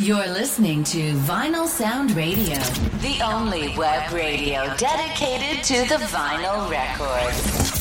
You're listening to Vinyl Sound Radio, the only web radio dedicated to the vinyl record.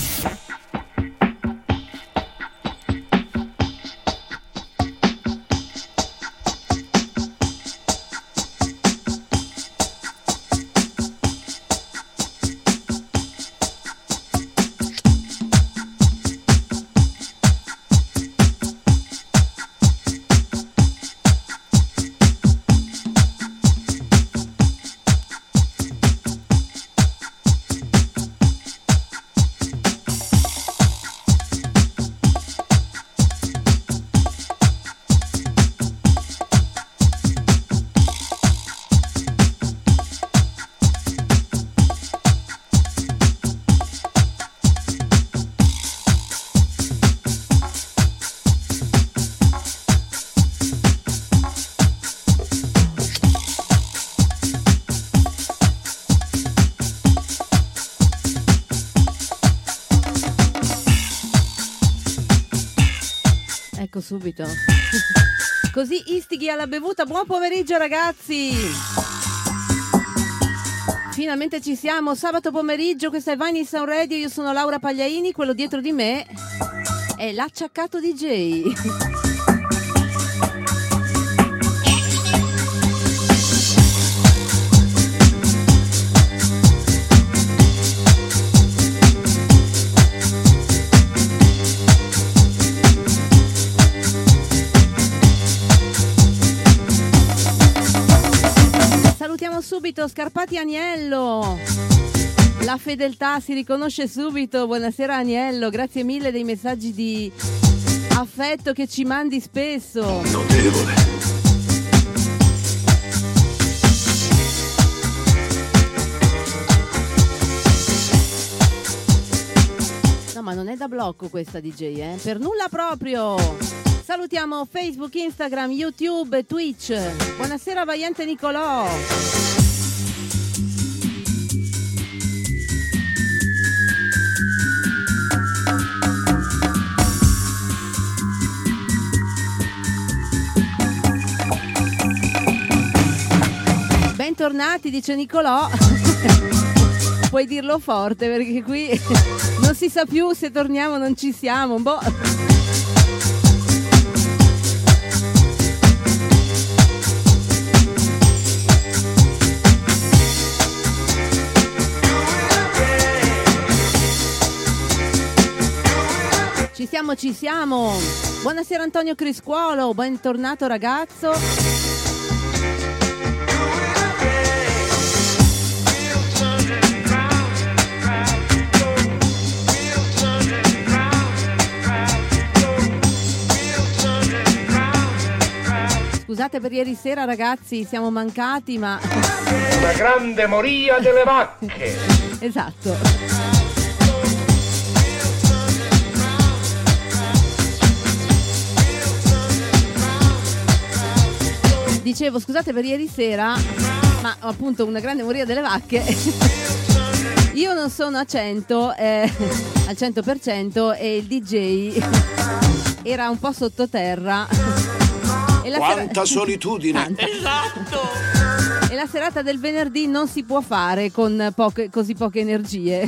Subito. Così istighi alla bevuta. Buon pomeriggio ragazzi. Finalmente ci siamo, sabato pomeriggio, questa è Vine Sound Radio, io sono Laura Pagliaini, quello dietro di me è l'acciaccato DJ. subito Scarpati Agnello. La fedeltà si riconosce subito. Buonasera Agnello, grazie mille dei messaggi di affetto che ci mandi spesso. Notevole. No, ma non è da blocco questa DJ, eh? Per nulla proprio. Salutiamo Facebook, Instagram, YouTube, Twitch. Buonasera Vaiante Nicolò. Bentornati, dice Nicolò. Puoi dirlo forte perché qui non si sa più se torniamo o non ci siamo. Boh. Ci siamo, ci siamo. Buonasera Antonio Criscuolo, bentornato ragazzo. Scusate per ieri sera ragazzi, siamo mancati, ma Una grande moria delle vacche. esatto. Dicevo, scusate per ieri sera, ma appunto una grande moria delle vacche. Io non sono a 100, eh, al 100% e il DJ era un po' sottoterra. La Quanta sera- solitudine. Tanta. E la serata del venerdì non si può fare con poche- così poche energie.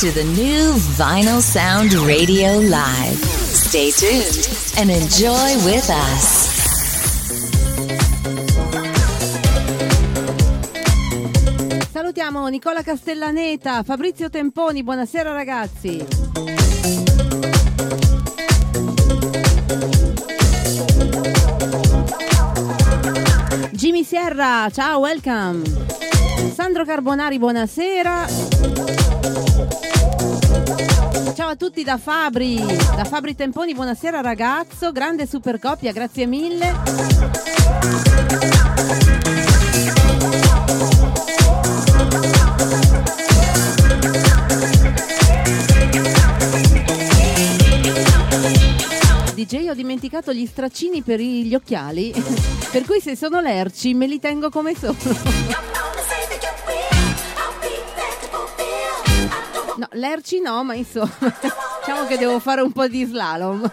To the new Vinyl Sound Radio Live. Stay tuned and enjoy with us. Salutiamo Nicola Castellaneta, Fabrizio Temponi, buonasera ragazzi. Jimmy Sierra, ciao, welcome. Sandro Carbonari, buonasera. Ciao a tutti da Fabri, da Fabri Temponi, buonasera ragazzo, grande super coppia, grazie mille. DJ ho dimenticato gli straccini per gli occhiali, per cui se sono lerci me li tengo come sono. No, lerci no, ma insomma, diciamo che devo fare un po' di slalom.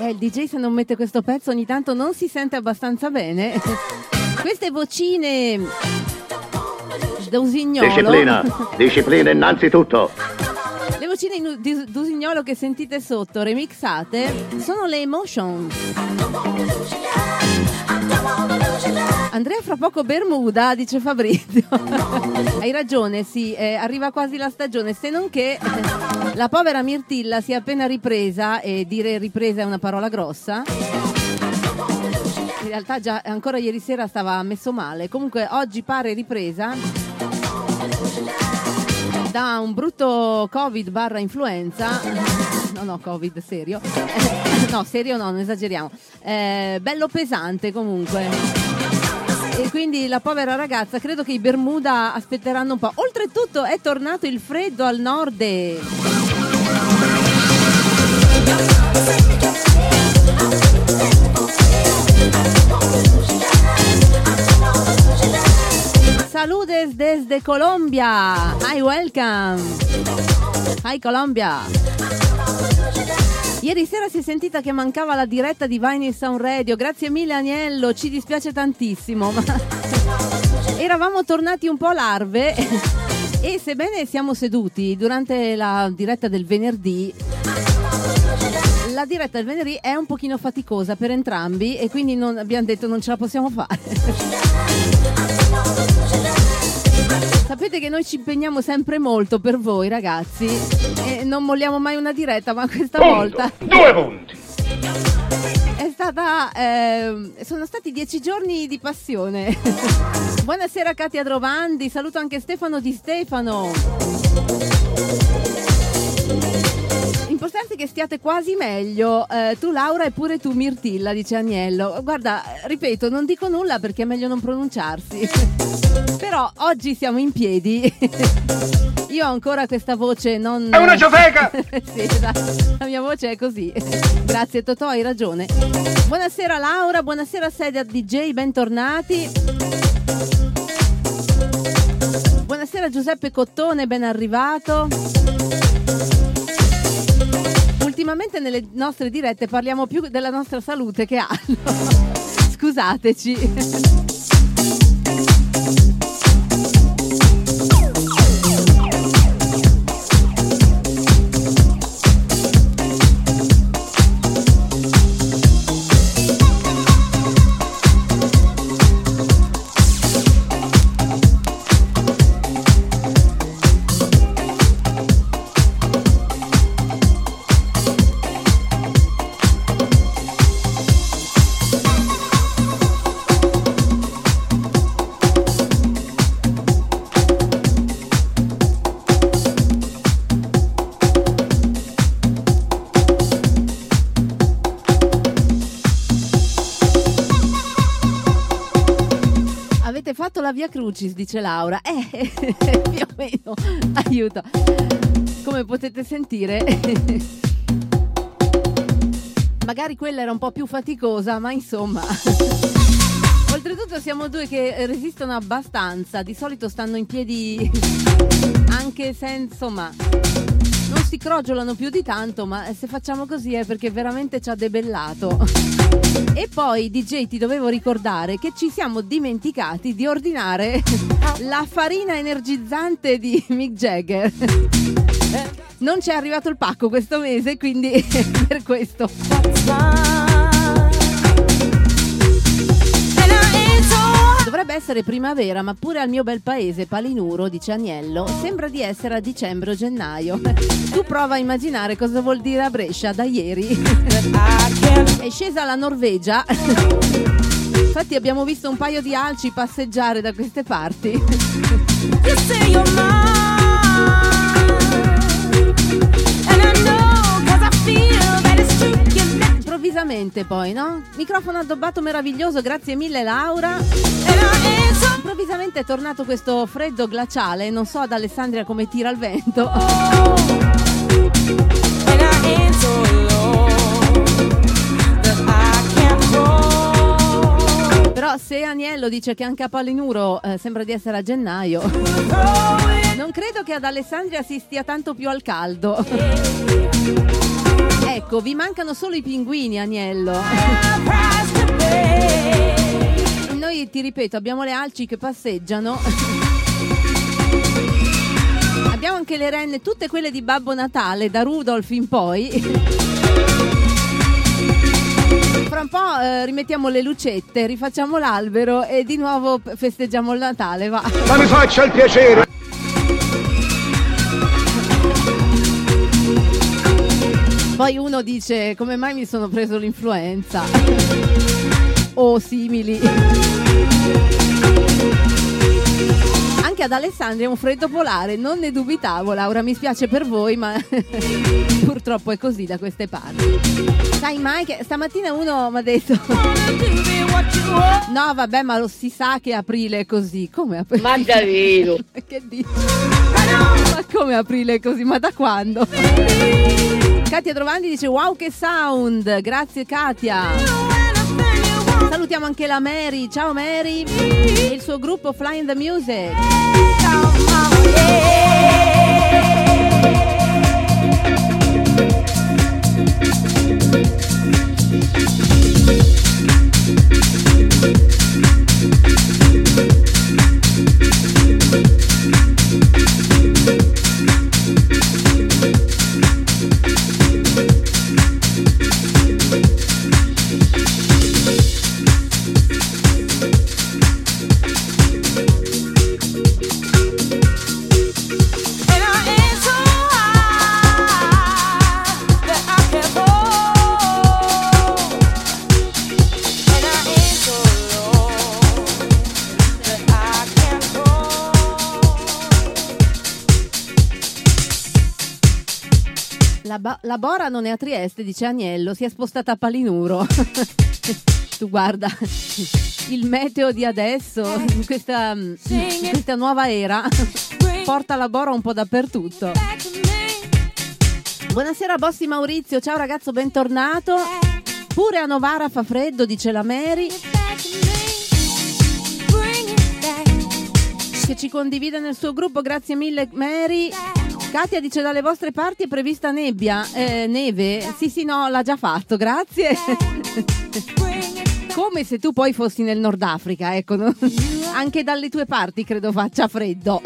Eh, il DJ se non mette questo pezzo ogni tanto non si sente abbastanza bene. Queste vocine d'usignolo. Disciplina, disciplina innanzitutto. Vocine in- d'usignolo che sentite sotto, remixate, sono le Emotions. Andrea fra poco Bermuda, dice Fabrizio. Hai ragione, sì, eh, arriva quasi la stagione, se non che eh, la povera Mirtilla si è appena ripresa, e dire ripresa è una parola grossa. In realtà già ancora ieri sera stava messo male, comunque oggi pare ripresa da un brutto covid barra influenza. No no covid serio. No serio no non esageriamo. Eh, bello pesante comunque. E quindi la povera ragazza credo che i Bermuda aspetteranno un po' oltretutto è tornato il freddo al nord Saludes desde Colombia. Hi, welcome. Hi, Colombia. Ieri sera si è sentita che mancava la diretta di Vinyl Sound Radio. Grazie mille, Agnello. Ci dispiace tantissimo, ma eravamo tornati un po' larve. E sebbene siamo seduti durante la diretta del venerdì, la diretta del venerdì è un pochino faticosa per entrambi e quindi non- abbiamo detto non ce la possiamo fare. Sapete che noi ci impegniamo sempre molto per voi ragazzi e non molliamo mai una diretta, ma questa Punto. volta Due punti. è stata ehm, sono stati dieci giorni di passione. Buonasera Katia Drovandi, saluto anche Stefano Di Stefano. Importante che stiate quasi meglio. Eh, tu Laura e pure tu Mirtilla, dice Agnello. Guarda, ripeto, non dico nulla perché è meglio non pronunciarsi. Però oggi siamo in piedi. Io ho ancora questa voce non... È una ciofeca! sì, la, la mia voce è così. Grazie Totò, hai ragione. Buonasera Laura, buonasera Seder DJ, bentornati. Buonasera Giuseppe Cottone, ben arrivato. Ultimamente nelle nostre dirette parliamo più della nostra salute che altro. Scusateci. Via Crucis, dice Laura. Eh, più o meno. Aiuto. Come potete sentire, magari quella era un po' più faticosa, ma insomma. Oltretutto siamo due che resistono abbastanza, di solito stanno in piedi anche se insomma si crogiolano più di tanto, ma se facciamo così è perché veramente ci ha debellato. E poi DJ ti dovevo ricordare che ci siamo dimenticati di ordinare la farina energizzante di Mick Jagger. Non ci è arrivato il pacco questo mese, quindi per questo. Dovrebbe essere primavera, ma pure al mio bel paese, Palinuro, dice Agnello, sembra di essere a dicembre o gennaio. Tu prova a immaginare cosa vuol dire a Brescia da ieri. È scesa la Norvegia. Infatti abbiamo visto un paio di alci passeggiare da queste parti. Improvvisamente poi, no? Microfono addobbato meraviglioso, grazie mille Laura. Improvvisamente è tornato questo freddo glaciale, non so ad Alessandria come tira il vento. Però se Aniello dice che anche a Palinuro eh, sembra di essere a gennaio, non credo che ad Alessandria si stia tanto più al caldo. Ecco, vi mancano solo i pinguini, Agnello. Noi, ti ripeto, abbiamo le alci che passeggiano. Abbiamo anche le renne, tutte quelle di Babbo Natale, da Rudolf in poi. Fra un po' eh, rimettiamo le lucette, rifacciamo l'albero e di nuovo festeggiamo il Natale, va. Ma mi faccia il piacere! Poi uno dice come mai mi sono preso l'influenza o simili. Anche ad Alessandria è un freddo polare, non ne dubitavo Laura, mi spiace per voi ma purtroppo è così da queste parti. Sai mai che stamattina uno mi ha detto No vabbè ma lo si sa che aprile è così, come aprile? Ma davvero? che dici? Ma come aprile è così? Ma da quando? Katia Trovandi dice wow che sound, grazie Katia. Salutiamo anche la Mary, ciao Mary e il suo gruppo Flying the Music. La, ba- la Bora non è a Trieste, dice Agnello, si è spostata a Palinuro. tu guarda il meteo di adesso, questa, questa nuova era, porta la Bora un po' dappertutto. Buonasera Bossi Maurizio, ciao ragazzo, bentornato. Pure a Novara fa freddo, dice la Mary. Che ci condivide nel suo gruppo, grazie mille Mary. Katia dice dalle vostre parti è prevista nebbia, eh, neve. Sì, sì, no, l'ha già fatto, grazie. Come se tu poi fossi nel Nord Africa, ecco. Anche dalle tue parti credo faccia freddo.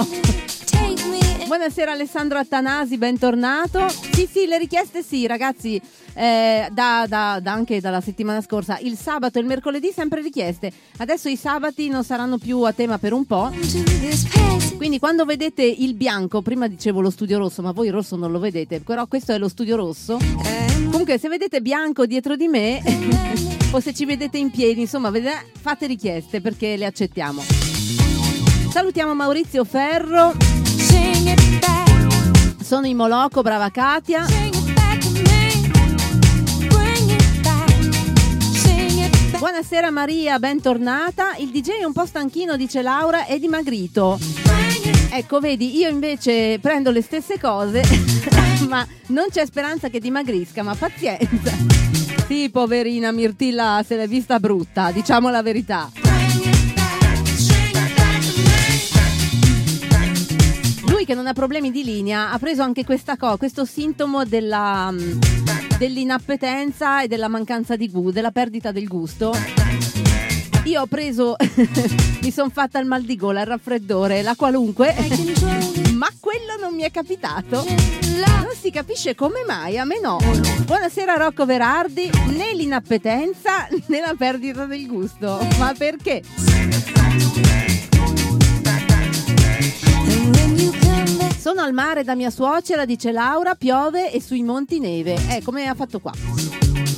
Buonasera Alessandro Attanasi, bentornato. Sì, sì, le richieste sì, ragazzi, eh, da, da- da- anche dalla settimana scorsa. Il sabato e il mercoledì sempre richieste. Adesso i sabati non saranno più a tema per un po'. Quindi quando vedete il bianco, prima dicevo lo studio rosso, ma voi il rosso non lo vedete, però questo è lo studio rosso. Comunque se vedete bianco dietro di me o se ci vedete in piedi, insomma, vede- fate richieste perché le accettiamo. Salutiamo Maurizio Ferro. Sono in Moloco, brava Katia. Buonasera Maria, bentornata. Il DJ è un po' stanchino, dice Laura, è dimagrito. Ecco, vedi, io invece prendo le stesse cose, ma non c'è speranza che dimagrisca, ma pazienza. Sì, poverina Mirtilla se l'è vista brutta, diciamo la verità. Che non ha problemi di linea, ha preso anche cosa, questo sintomo della, mm, dell'inappetenza e della mancanza di gusto, della perdita del gusto. Io ho preso, mi sono fatta il mal di gola, il raffreddore, la qualunque, ma quello non mi è capitato. Non si capisce come mai, a me no. Buonasera Rocco Verardi, né l'inappetenza né la perdita del gusto. Ma perché? Sono al mare da mia suocera, dice Laura, piove e sui monti neve. Eh, come ha fatto qua.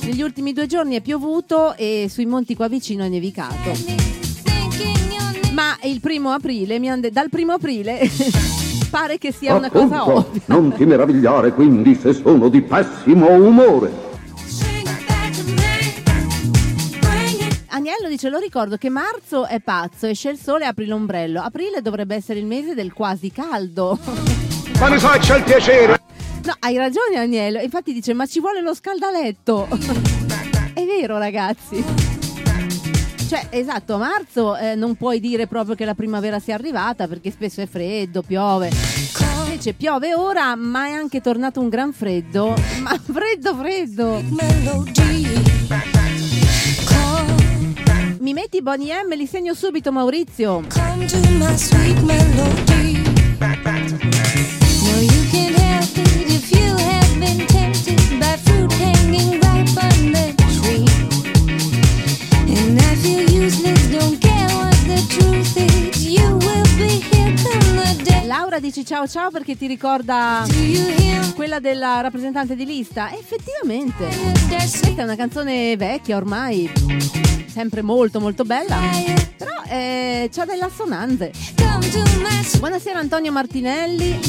Negli ultimi due giorni è piovuto e sui monti qua vicino è nevicato. Ma il primo aprile, de- dal primo aprile pare che sia una cosa Appunto, ovvia. non ti meravigliare quindi se sono di pessimo umore. Agnello dice: Lo ricordo che marzo è pazzo, esce il sole e apri l'ombrello. Aprile dovrebbe essere il mese del quasi caldo. Ma ne faccia il piacere. No, hai ragione, Agnello. Infatti dice: Ma ci vuole lo scaldaletto. è vero, ragazzi. Cioè, esatto, a marzo eh, non puoi dire proprio che la primavera sia arrivata perché spesso è freddo, piove. Invece piove ora, ma è anche tornato un gran freddo. Ma freddo, freddo. Mi metti Bonnie M, li segno subito, Maurizio. Come to Laura dici ciao ciao perché ti ricorda quella della rappresentante di lista. Effettivamente. Questa è una canzone vecchia ormai, sempre molto molto bella, però eh, c'ha delle assonanze. Buonasera Antonio Martinelli,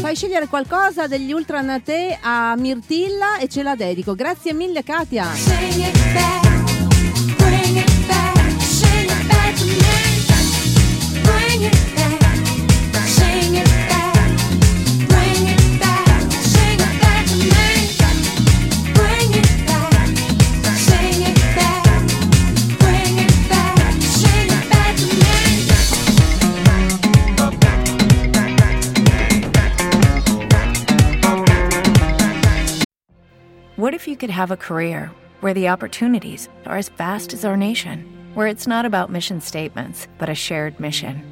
fai scegliere qualcosa degli Ultra Nate a Mirtilla e ce la dedico. Grazie mille Katia. What if you could have a career where the opportunities are as vast as our nation, where it's not about mission statements, but a shared mission?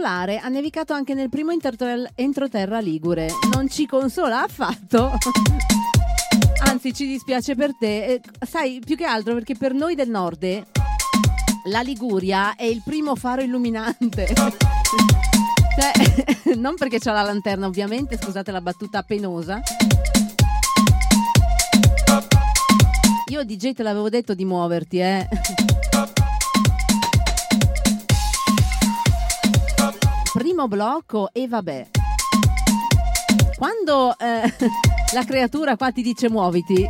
Può consolare, ha nevicato anche nel primo entroterra ligure. Non ci consola affatto. Anzi, ci dispiace per te. Eh, sai, più che altro perché per noi del nord la Liguria è il primo faro illuminante. Cioè, non perché c'ha la lanterna, ovviamente, scusate la battuta penosa. Io DJ te l'avevo detto di muoverti, eh. primo blocco e vabbè. Quando eh, la creatura qua ti dice muoviti,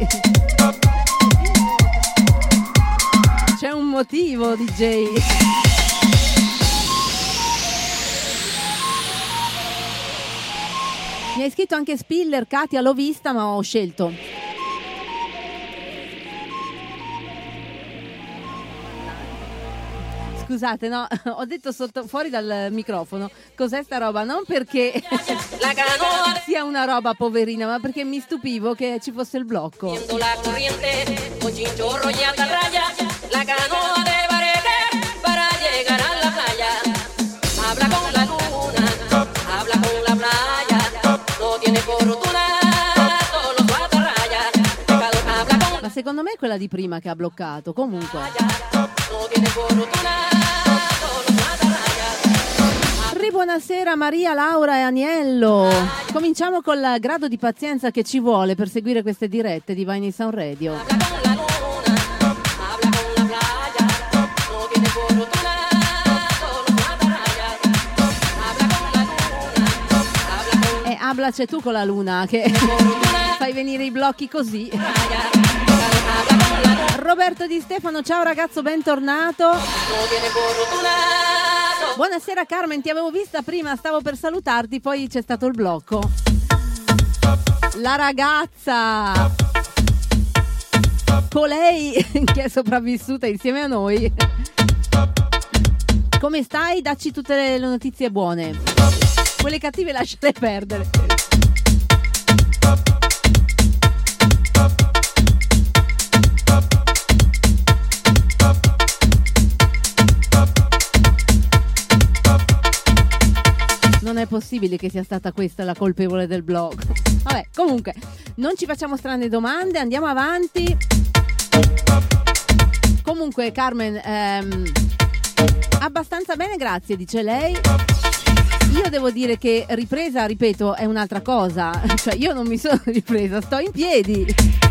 c'è un motivo, DJ. Mi hai scritto anche Spiller, Katia, l'ho vista ma ho scelto. Scusate, no, ho detto sotto, fuori dal microfono cos'è sta roba, non perché sia una roba poverina, ma perché mi stupivo che ci fosse il blocco. la corriente, con secondo me è quella di prima che ha bloccato, comunque. buonasera Maria, Laura e Aniello. Cominciamo col grado di pazienza che ci vuole per seguire queste dirette di Vine in Sound Radio. E habla c'è tu con la luna che fai venire i blocchi così. Roberto Di Stefano, ciao ragazzo, bentornato. Buonasera Carmen, ti avevo vista prima, stavo per salutarti, poi c'è stato il blocco. La ragazza colei che è sopravvissuta insieme a noi. Come stai? Dacci tutte le notizie buone. Quelle cattive lasciate perdere. Non è possibile che sia stata questa la colpevole del blog. Vabbè, comunque, non ci facciamo strane domande, andiamo avanti. Comunque, Carmen, ehm, abbastanza bene, grazie, dice lei. Io devo dire che ripresa, ripeto, è un'altra cosa. Cioè, io non mi sono ripresa, sto in piedi.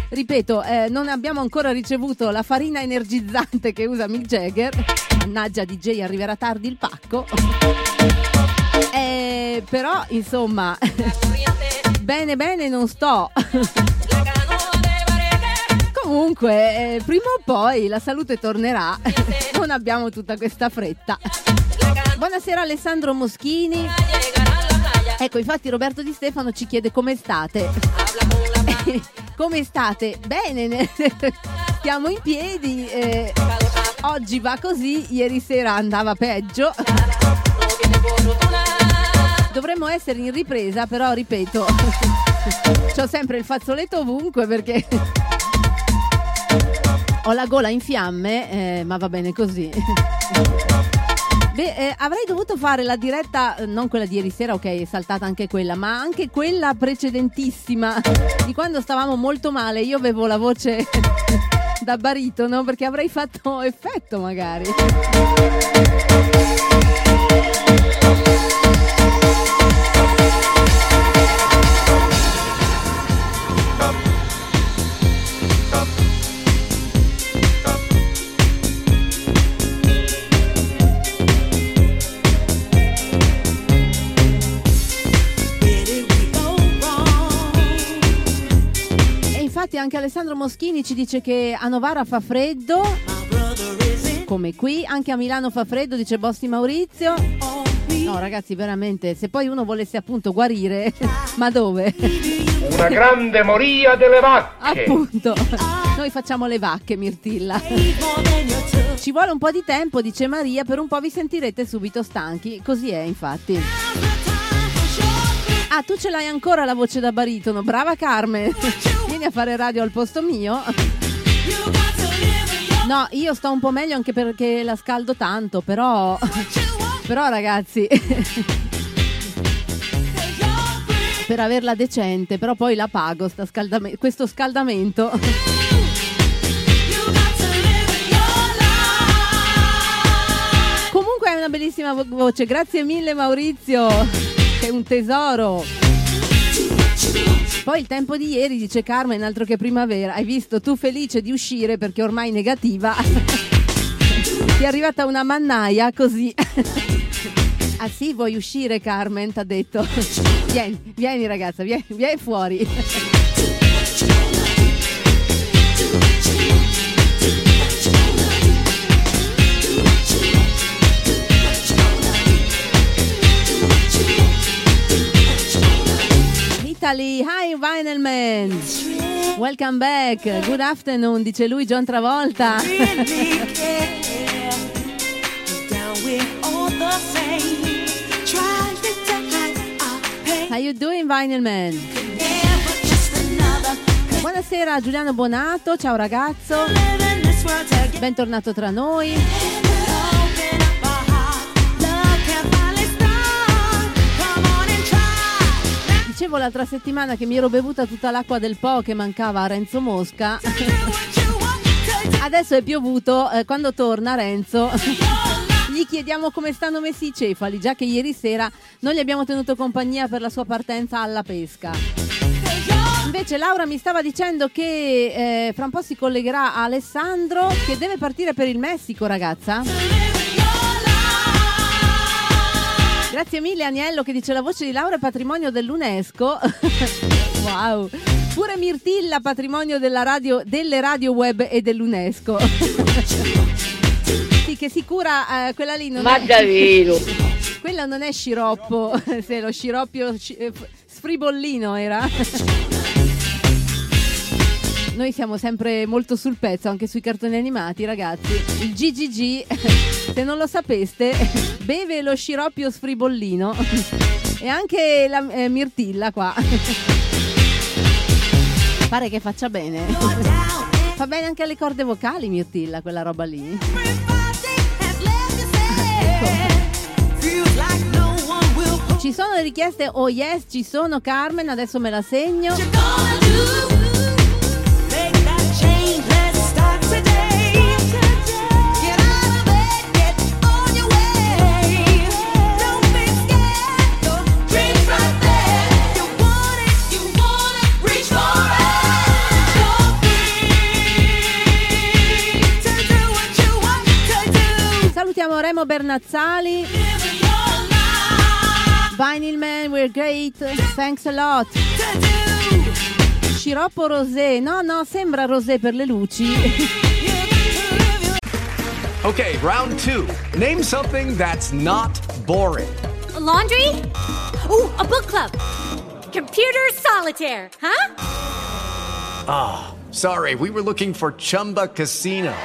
Ripeto, eh, non abbiamo ancora ricevuto la farina energizzante che usa Mick Jagger. Mannaggia, DJ, arriverà tardi il pacco. Eh, però, insomma, bene bene non sto. Comunque, eh, prima o poi la salute tornerà. Non abbiamo tutta questa fretta. Buonasera Alessandro Moschini. Ecco, infatti Roberto Di Stefano ci chiede come state. come state? Bene, ne- stiamo in piedi. eh, oggi va così, ieri sera andava peggio. Dovremmo essere in ripresa, però ripeto, ho sempre il fazzoletto ovunque perché ho la gola in fiamme, eh, ma va bene così. Beh, eh, avrei dovuto fare la diretta, eh, non quella di ieri sera, ok, è saltata anche quella, ma anche quella precedentissima, di quando stavamo molto male. Io avevo la voce da baritono perché avrei fatto effetto magari. Anche Alessandro Moschini ci dice che a Novara fa freddo, come qui, anche a Milano fa freddo, dice Bossi Maurizio. No ragazzi, veramente, se poi uno volesse appunto guarire, ma dove? Una grande moria delle vacche. Appunto, noi facciamo le vacche, Mirtilla. Ci vuole un po' di tempo, dice Maria, per un po' vi sentirete subito stanchi. Così è, infatti. Ah, tu ce l'hai ancora la voce da baritono. Brava Carmen. Vieni a fare radio al posto mio. No, io sto un po' meglio anche perché la scaldo tanto, però. Però ragazzi. per averla decente, però poi la pago sta scaldame- questo scaldamento. Comunque è una bellissima vo- voce, grazie mille Maurizio, è un tesoro. Poi il tempo di ieri, dice Carmen, altro che primavera. Hai visto tu felice di uscire perché ormai negativa. Ti è arrivata una mannaia così. ah sì, vuoi uscire Carmen? T'ha detto. Vieni, vieni ragazza, vieni, vieni fuori. Italy, hi Vinyl Man. Welcome back. Good afternoon, dice lui John Travolta. How you doing Vinyl Man? Buonasera Giuliano Bonato, ciao ragazzo. Bentornato tra noi. Dicevo l'altra settimana che mi ero bevuta tutta l'acqua del Po che mancava a Renzo Mosca. Adesso è piovuto, eh, quando torna Renzo gli chiediamo come stanno messi i cefali, già che ieri sera non gli abbiamo tenuto compagnia per la sua partenza alla pesca. Invece Laura mi stava dicendo che eh, fra un po' si collegherà a Alessandro che deve partire per il Messico, ragazza. Grazie mille Aniello che dice la voce di Laura è patrimonio dell'UNESCO. wow. Pure Mirtilla patrimonio della radio, delle radio web e dell'UNESCO. sì, che si cura eh, quella lì non Ma è davvero? Quello non è sciroppo, se lo sciroppio sci- eh, sfribollino era. Noi siamo sempre molto sul pezzo anche sui cartoni animati, ragazzi. Il GGG, se non lo sapeste, beve lo sciroppio sfribollino e anche la eh, mirtilla qua. Pare che faccia bene. Fa bene anche alle corde vocali mirtilla, quella roba lì. Ci sono le richieste, oh yes, ci sono Carmen, adesso me la segno. Salutiamo Remo Bernazzali. Vinyl Man, we're great. Thanks a lot. Sciroppo rosé. No, no, sembra rosé per le luci. Okay, round two. Name something that's not boring. A laundry? Ooh, a book club. Computer solitaire, huh? Ah, sorry, we were looking for Chumba Casino.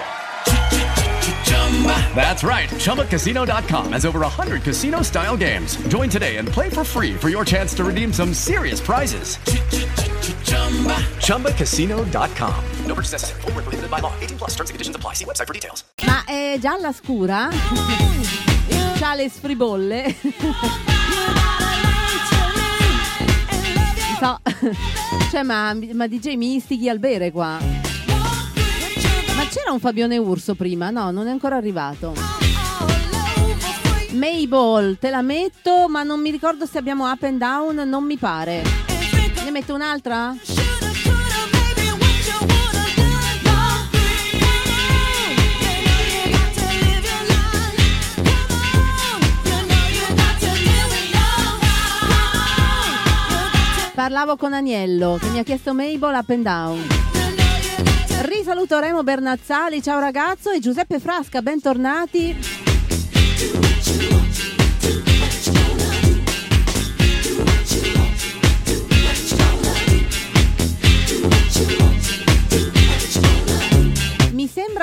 That's right. ChumbaCasino.com has over 100 casino style games. Join today and play for free for your chance to redeem some serious prizes. ChumbaCasino.com. No purchase necessary. Void where prohibited by law. 18 plus terms and conditions apply. See website for details. Ma è gialla scura? C'ha le sfribolle? So. Cioè, ma, ma DJ mi istighi al bere qua. Ma c'era un Fabione Urso prima? No, non è ancora arrivato. Mabel, te la metto, ma non mi ricordo se abbiamo up and down, non mi pare. Metto un'altra? Parlavo con Aniello che mi ha chiesto Mabel up and down. Risaluto Remo Bernazzali, ciao ragazzo, e Giuseppe Frasca, bentornati.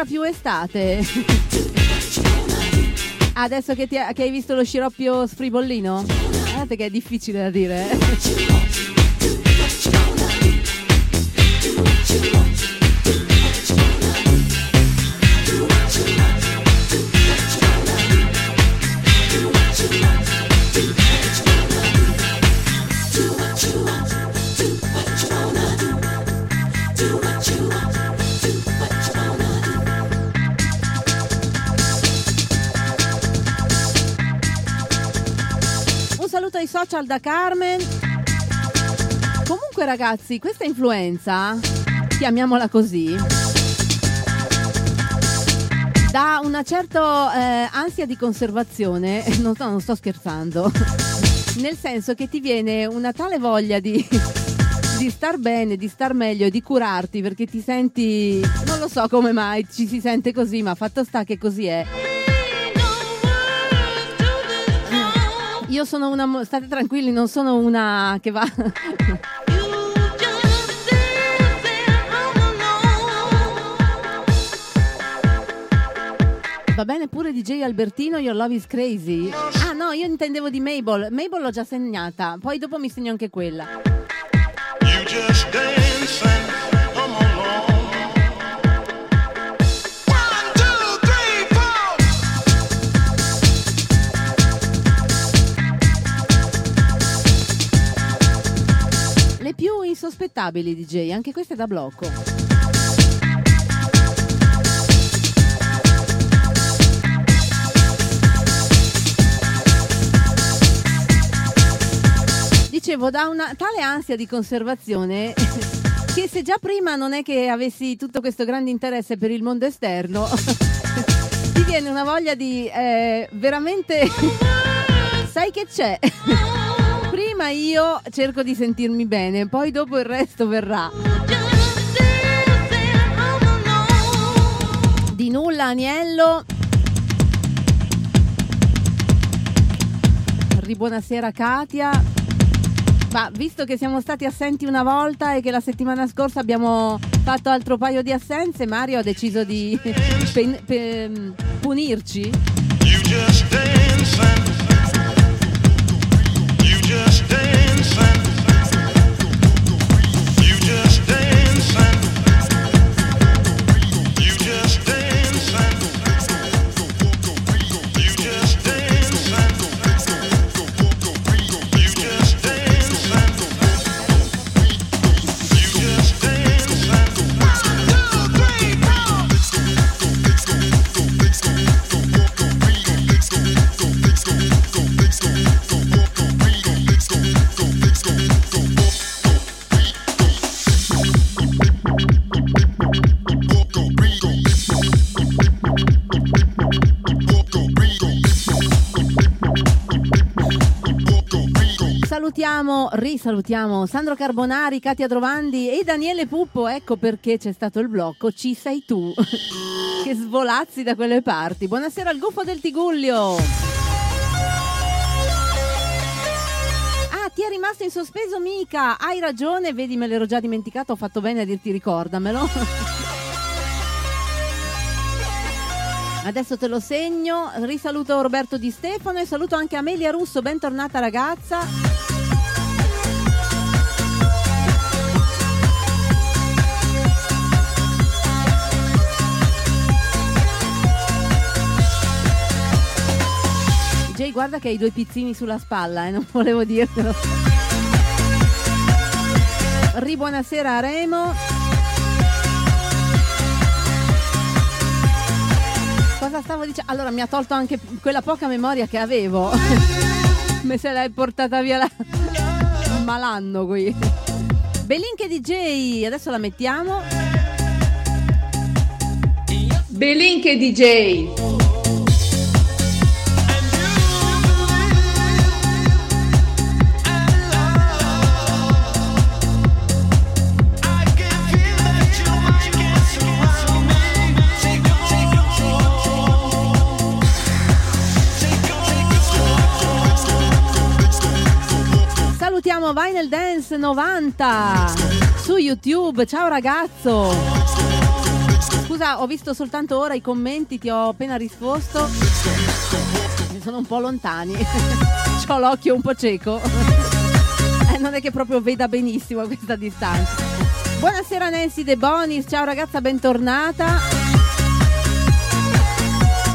Sembra più estate. Adesso che, ha- che hai visto lo sciroppio sfribollino? Guardate che è difficile da dire. eh. Ai social da Carmen. Comunque ragazzi, questa influenza, chiamiamola così, dà una certa eh, ansia di conservazione, non sto, non sto scherzando, nel senso che ti viene una tale voglia di, di star bene, di star meglio, di curarti perché ti senti, non lo so come mai ci si sente così, ma fatto sta che così è. Io sono una. State tranquilli, non sono una che va. Va bene pure DJ Albertino, Your Love is Crazy. Ah no, io intendevo di Mabel. Mabel l'ho già segnata, poi dopo mi segno anche quella. You just dance Le più insospettabili DJ, anche queste da blocco. Dicevo, da una tale ansia di conservazione che se già prima non è che avessi tutto questo grande interesse per il mondo esterno, ti viene una voglia di eh, veramente... Sai che c'è? Prima io cerco di sentirmi bene, poi dopo il resto verrà. Di nulla, Aniello. Ribuonasera, Katia. Ma visto che siamo stati assenti una volta e che la settimana scorsa abbiamo fatto altro paio di assenze, Mario ha deciso di pen- pe- punirci. Salutiamo, risalutiamo Sandro Carbonari, Katia Drovandi e Daniele Puppo. Ecco perché c'è stato il blocco. Ci sei tu che svolazzi da quelle parti. Buonasera al gufo del Tigullio. Ah, ti è rimasto in sospeso mica. Hai ragione, vedi, me l'ero già dimenticato. Ho fatto bene a dirti ricordamelo. Adesso te lo segno. Risaluto Roberto Di Stefano e saluto anche Amelia Russo. Bentornata ragazza. Guarda che hai due pizzini sulla spalla, eh, non volevo dirtelo. Ribuonasera a Remo. Cosa stavo dicendo? Allora mi ha tolto anche quella poca memoria che avevo. Me se l'hai portata via la... malanno qui. Belinche DJ, adesso la mettiamo. Belinche DJ. Salutiamo Vinyl Dance 90 su YouTube. Ciao ragazzo. Scusa, ho visto soltanto ora i commenti, ti ho appena risposto. Sono un po' lontani. ho l'occhio un po' cieco. Eh, non è che proprio veda benissimo a questa distanza. Buonasera Nancy De Bonis, ciao ragazza, bentornata.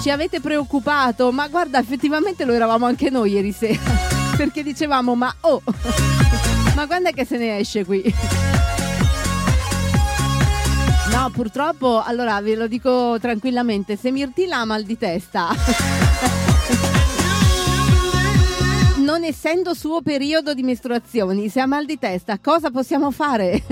Ci avete preoccupato, ma guarda, effettivamente lo eravamo anche noi ieri sera. Perché dicevamo, ma oh, ma quando è che se ne esce qui? No, purtroppo, allora ve lo dico tranquillamente, se Mirtilla ha mal di testa, non essendo suo periodo di mestruazioni, se ha mal di testa, cosa possiamo fare?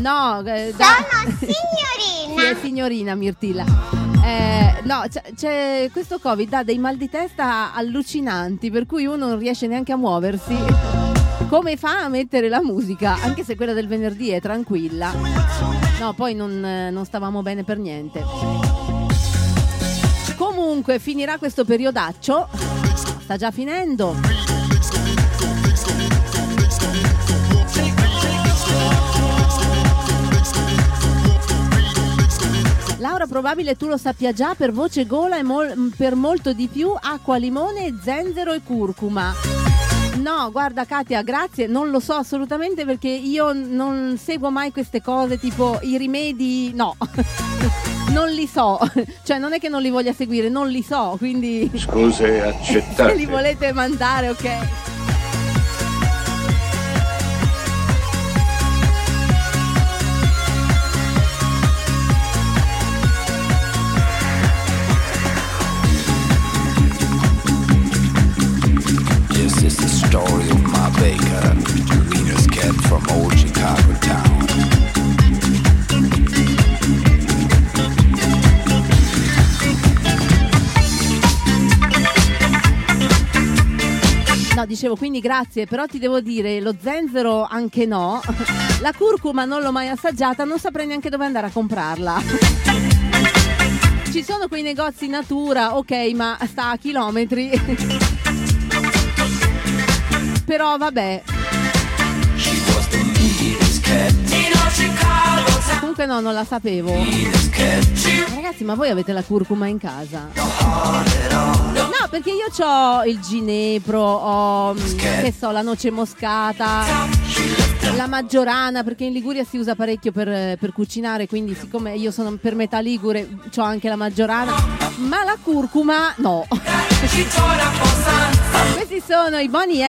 No, eh, da- signorina. Sì, è signorina Mirtilla. Eh, no, c'è, c'è- questo Covid ha dei mal di testa allucinanti, per cui uno non riesce neanche a muoversi. Come fa a mettere la musica? Anche se quella del venerdì è tranquilla. No, poi non, eh, non stavamo bene per niente. Comunque finirà questo periodaccio sta già finendo. Laura, probabile tu lo sappia già, per voce gola e mol- per molto di più, acqua, limone, zenzero e curcuma. No, guarda Katia, grazie, non lo so assolutamente perché io non seguo mai queste cose tipo i rimedi, no, non li so, cioè non è che non li voglia seguire, non li so, quindi Scuse se li accettate. volete mandare, ok. Baker, Wiener's cat from old Chicago town. No, dicevo quindi grazie, però ti devo dire, lo zenzero anche no, la curcuma non l'ho mai assaggiata, non saprei neanche dove andare a comprarla. Ci sono quei negozi natura, ok, ma sta a chilometri. Però vabbè. Comunque no, non la sapevo. Ragazzi, ma voi avete la curcuma in casa? No, perché io ho il ginepro, ho mm, che so, la noce moscata, la maggiorana, perché in Liguria si usa parecchio per, per cucinare, quindi siccome io sono per metà ligure, ho anche la maggiorana, ma la curcuma no. Questi sono i buoni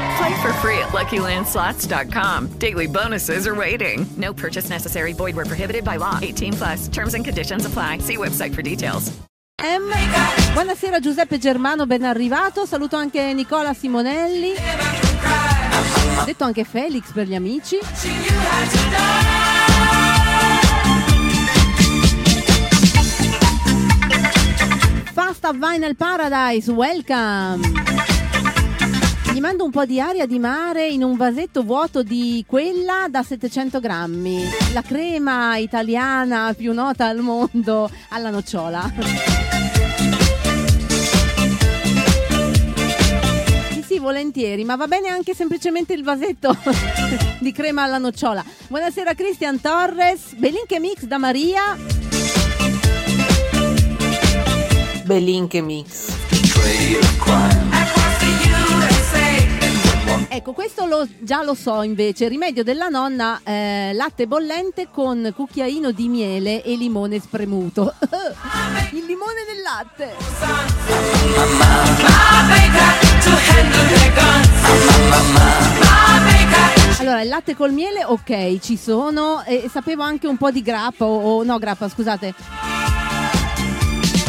Play for free at LuckyLandSlots.com. Daily bonuses are waiting. No purchase necessary. Void where prohibited by law. 18 plus. Terms and conditions apply. See website for details. M. Buonasera Giuseppe Germano, ben arrivato. Saluto anche Nicola Simonelli. Detto anche Felix per gli amici. Fast of Vinyl Paradise, welcome! Gli mando un po' di aria di mare in un vasetto vuoto di quella da 700 grammi. La crema italiana più nota al mondo alla nocciola. Sì, volentieri, ma va bene anche semplicemente il vasetto di crema alla nocciola. Buonasera Cristian Torres, Belinche Mix da Maria. Belinche Mix. Ecco, questo lo- già lo so invece. Rimedio della nonna, eh, latte bollente con cucchiaino di miele e limone spremuto. il limone del latte. Allora, il latte col miele, ok, ci sono. E sapevo anche un po' di grappa, o no, grappa, scusate.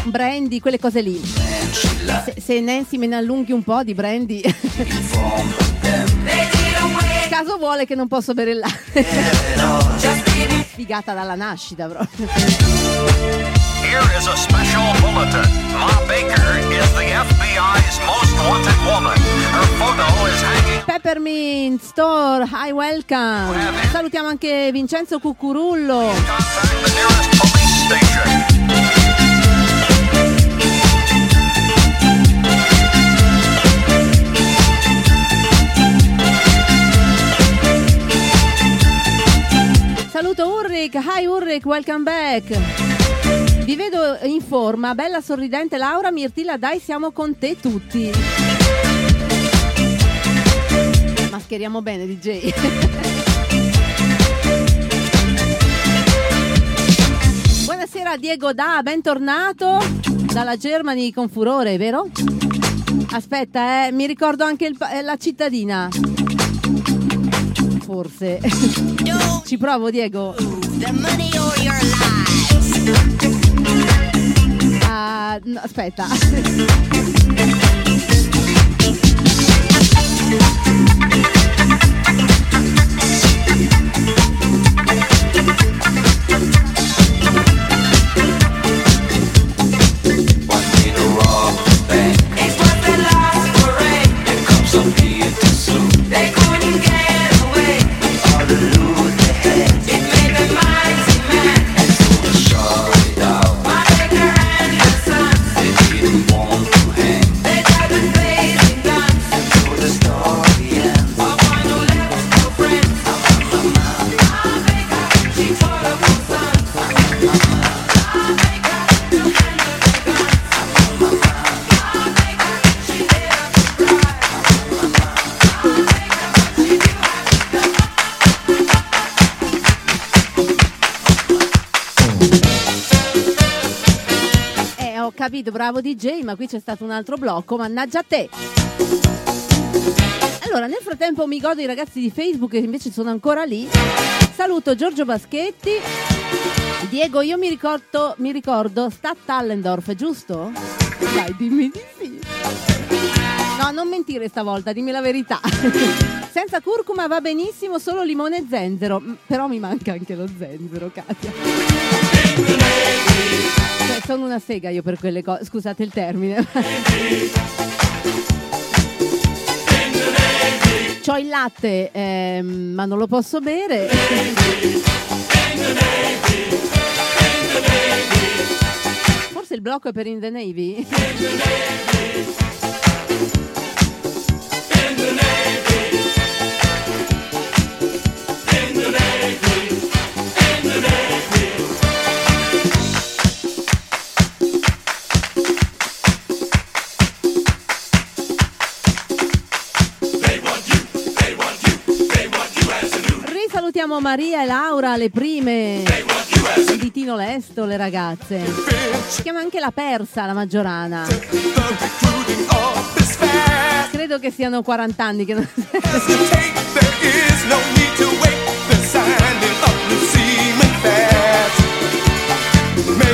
Brandy, quelle cose lì. Se, se Nancy me ne allunghi un po' di brandy. Caso vuole che non posso bere il latte. Figata dalla nascita, proprio. Here is a special bulletin. Ma Baker is the FBI's most wanted woman. Her photo is hanging. Peppermint Store, hi welcome. Salutiamo anche Vincenzo Cucurullo. Saluto Ulrich, hi Ulrich, welcome back. Vi vedo in forma, bella sorridente Laura Mirtilla, dai siamo con te tutti. Mascheriamo bene DJ. Buonasera Diego Da, bentornato dalla Germany con furore, vero? Aspetta, eh, mi ricordo anche il eh, la cittadina. Forse. Ci provo, Diego. Ah, no, aspetta. capito, bravo DJ, ma qui c'è stato un altro blocco, mannaggia a te. Allora, nel frattempo mi godo i ragazzi di Facebook che invece sono ancora lì. Saluto Giorgio Baschetti. Diego, io mi ricordo, mi ricordo Stat Tallendorf, giusto? Dai, dimmi di sì. No, non mentire stavolta, dimmi la verità. Senza curcuma va benissimo, solo limone e zenzero. Però mi manca anche lo zenzero, Katia. Sono una sega io per quelle cose. Scusate il termine. C'ho il latte, ehm, ma non lo posso bere. Forse il blocco è per In the Navy. Risalutiamo Maria e Laura, le prime di Tino Lesto, le ragazze. Si chiama anche la persa, la maggiorana. Credo che siano 40 anni che non...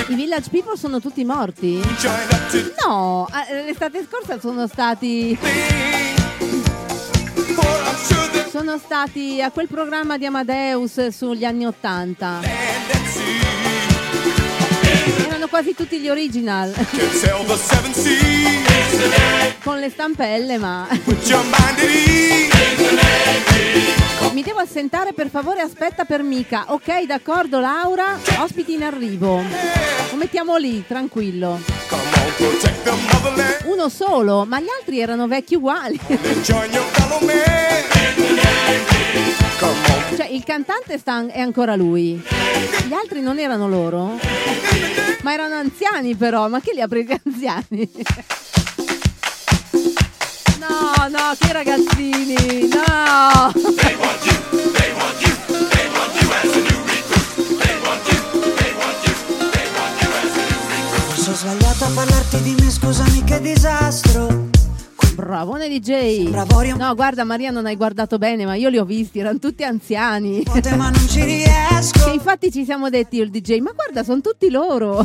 I Village People sono tutti morti? No, eh, l'estate scorsa sono stati... Sono stati a quel programma di Amadeus sugli anni Ottanta. Erano quasi tutti gli original. Con le stampelle, ma... Mi devo assentare, per favore, aspetta per mica. Ok, d'accordo, Laura. Ospiti in arrivo. Lo mettiamo lì, tranquillo. Uno solo, ma gli altri erano vecchi uguali. Cioè, il cantante è ancora lui. Gli altri non erano loro? Ma erano anziani però, ma che li ha presi anziani? No, no, che ragazzini, no! Forse ho sbagliato a parlarti di me, scusami che disastro. Bravone DJ. No, guarda Maria, non hai guardato bene, ma io li ho visti, erano tutti anziani. ma non ci riesco. Che infatti ci siamo detti io e il DJ, ma guarda, sono tutti loro.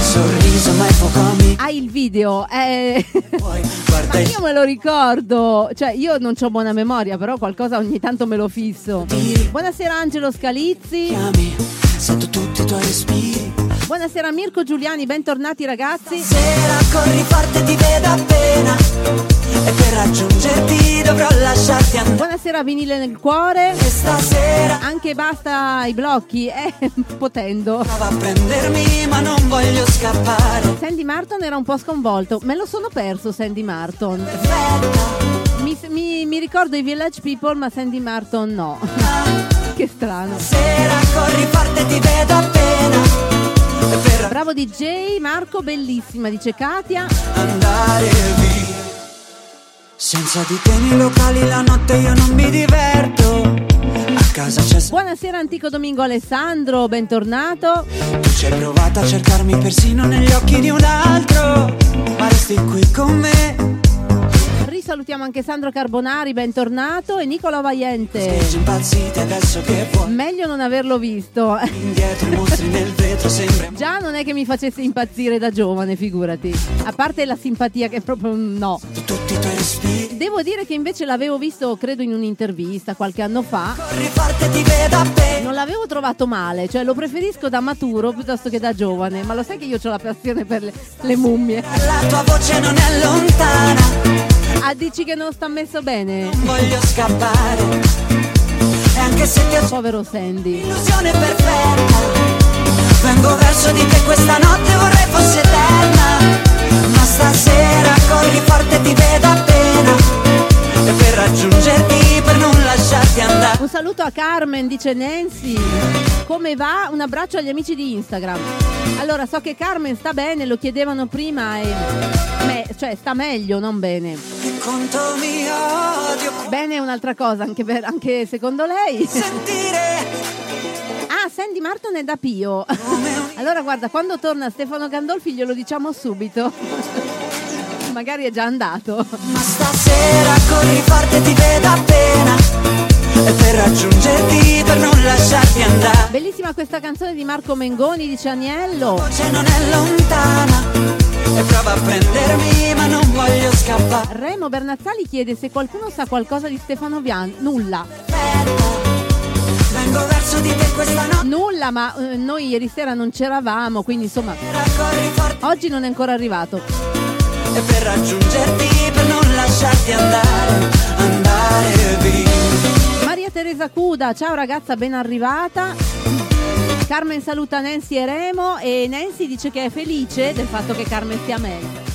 Sorriso. Hai il video, eh. Ma io me lo ricordo, cioè io non ho buona memoria, però qualcosa ogni tanto me lo fisso. Buonasera Angelo Scalizzi. Sento tutti i tuoi respiri. Buonasera Mirko Giuliani, bentornati ragazzi. Sera corri forte ti vedo appena. E per raggiungerti dovrò lasciarti andare. Buonasera vinile nel cuore. Stasera Anche basta i blocchi, eh, potendo. prova a prendermi, ma non voglio scappare. Sandy Martin era un po' sconvolto, me lo sono perso Sandy Martin. Mi, mi- mi ricordo i Village People, ma Sandy Martin no. che strano. Sera corri forte ti vedo appena. Bravo DJ, Marco, bellissima, dice Katia. andare via. Senza di te nei locali la notte io non mi diverto. A casa c'è Buonasera antico Domingo Alessandro, bentornato. Tu ci hai provato a cercarmi persino negli occhi di un altro Ma resti qui con me Risalutiamo anche Sandro Carbonari, bentornato. E Nicola Vaiente. Stage impazziti adesso che vuoi Meglio non averlo visto. Già non è che mi facesse impazzire da giovane, figurati. A parte la simpatia che è proprio un no. tutti i tuoi respiri Devo dire che invece l'avevo visto, credo, in un'intervista qualche anno fa. Non l'avevo trovato male, cioè lo preferisco da maturo piuttosto che da giovane. Ma lo sai che io ho la passione per le, le mummie. La tua voce non è lontana Ah, dici che non sta messo bene? Voglio scappare E anche se ti ho Povero Sandy. illusione perfetta Vengo verso di te questa notte vorrei fosse eterna Ma stasera corri forte ti vedo appena E per raggiungerti per non lasciarti andare Un saluto a Carmen, dice Nancy. Come va? Un abbraccio agli amici di Instagram. Allora, so che Carmen sta bene, lo chiedevano prima e... me- cioè, sta meglio, non bene. Conto mi odio Bene un'altra cosa, anche, per- anche secondo lei. sentire Ah, Sandy Martin è da Pio. Allora, guarda, quando torna Stefano Gandolfi glielo diciamo subito. Magari è già andato. Ma stasera corri forte ti vedo appena E per raggiungerti per non lasciarti andare Bellissima questa canzone di Marco Mengoni, dice Agnello. Voce non è lontana E prova a prendermi ma non voglio scappare Remo Bernazzali chiede se qualcuno sa qualcosa di Stefano Bian. Nulla. Vengo verso di te questa notte Nulla, ma eh, noi ieri sera non c'eravamo, quindi insomma, oggi non è ancora arrivato. E per raggiungerti per non lasciarti andare Andare via Maria Teresa Cuda, ciao ragazza, ben arrivata. Carmen saluta Nancy e Remo e Nancy dice che è felice del fatto che Carmen stia meglio.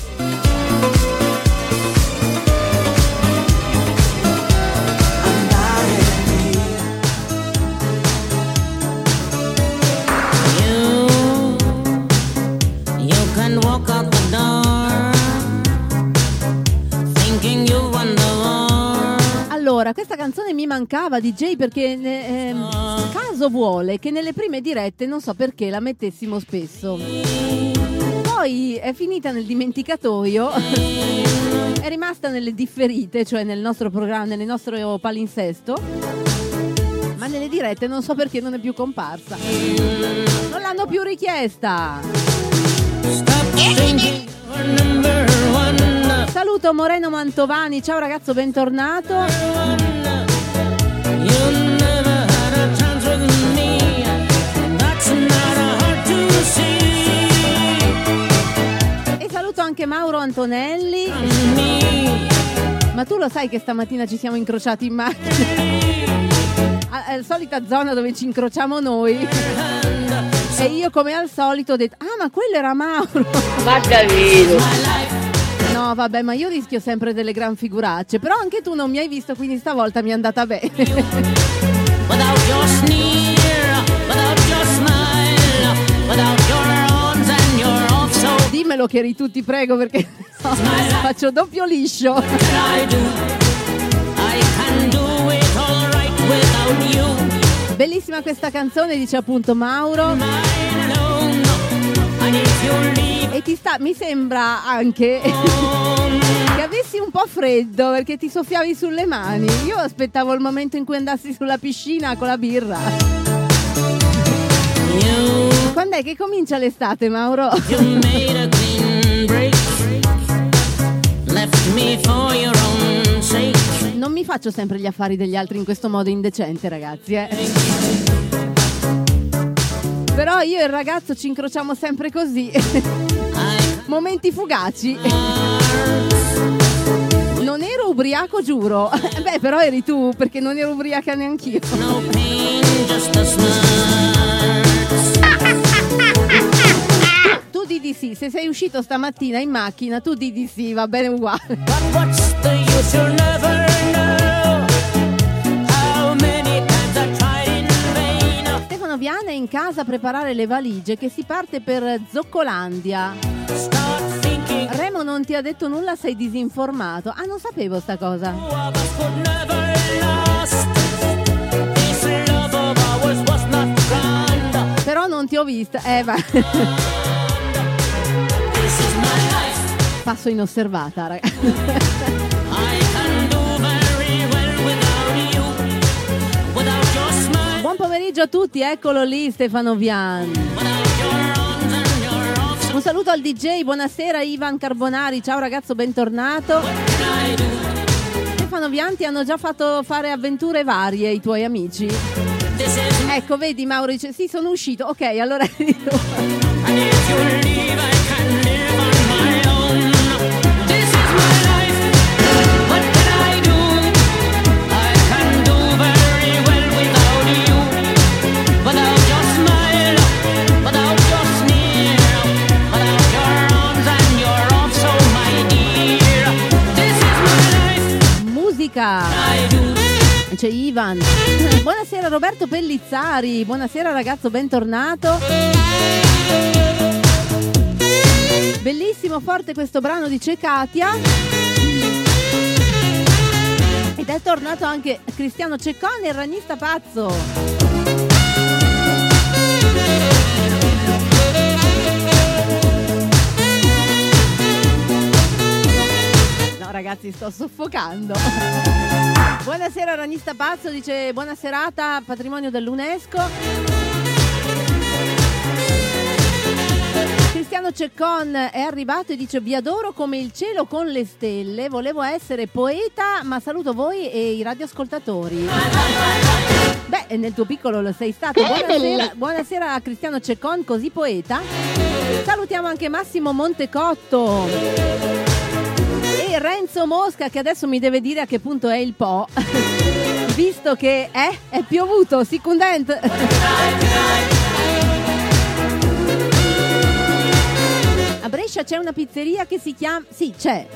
Walk out Allora, questa canzone mi mancava DJ perché ne- ehm, caso vuole che nelle prime dirette, non so perché, la mettessimo spesso. Poi è finita nel dimenticatoio, è rimasta nelle differite, cioè nel nostro programma, nel nostro palinsesto. Ma nelle dirette non so perché non è più comparsa. Non l'hanno più richiesta. One. Saluto Moreno Mantovani, ciao ragazzo, bentornato. E saluto anche Mauro Antonelli. Ma tu lo sai che stamattina ci siamo incrociati in macchina? È la solita zona dove ci incrociamo noi. E io come al solito ho detto, ah ma quello era Mauro. Ma Davide. No vabbè, ma io rischio sempre delle gran figuracce. Però anche tu non mi hai visto, quindi stavolta mi è andata bene. Without your sneer, without your smile, without your arms and your off so Dimmelo che eri tu, ti prego, perché no, faccio doppio liscio. I do. I can do it all right without you. Bellissima questa canzone, dice appunto Mauro. E ti sta, mi sembra anche che avessi un po' freddo perché ti soffiavi sulle mani. Io aspettavo il momento in cui andassi sulla piscina con la birra. Quando è che comincia l'estate, Mauro? Non mi faccio sempre gli affari degli altri in questo modo indecente, ragazzi. eh. Però io e il ragazzo ci incrociamo sempre così. Momenti fugaci. Non ero ubriaco, giuro. Beh, però eri tu, perché non ero ubriaca neanch'io. No. Tu di di sì, se sei uscito stamattina in macchina, tu di di sì, va bene uguale. Viana è in casa a preparare le valigie che si parte per Zoccolandia. Remo non ti ha detto nulla, sei disinformato. Ah, non sapevo sta cosa. Però non ti ho vista. Eh, va. Passo inosservata, ragazzi. a tutti, eccolo lì Stefano Vian. Un saluto al DJ, buonasera Ivan Carbonari, ciao ragazzo, bentornato. Stefano Vianti hanno già fatto fare avventure varie i tuoi amici. Ecco, vedi Mauro dice sì, sono uscito. Ok, allora musica. C'è Ivan. Buonasera Roberto Pellizzari. Buonasera ragazzo, bentornato. Bellissimo, forte questo brano di Cecatia. Ed è tornato anche Cristiano Ceccone, il ragnista pazzo. Ragazzi, sto soffocando. Buonasera ragnista pazzo, dice buona serata, patrimonio dell'UNESCO. Cristiano Ceccon è arrivato e dice vi adoro come il cielo con le stelle, volevo essere poeta ma saluto voi e i radioascoltatori. Beh, nel tuo piccolo lo sei stato. Buonasera, buonasera a Cristiano Ceccon, così poeta. Salutiamo anche Massimo Montecotto. Renzo Mosca che adesso mi deve dire a che punto è il Po. Visto che è, è piovuto, sicundent. A Brescia c'è una pizzeria che si chiama... Sì, c'è.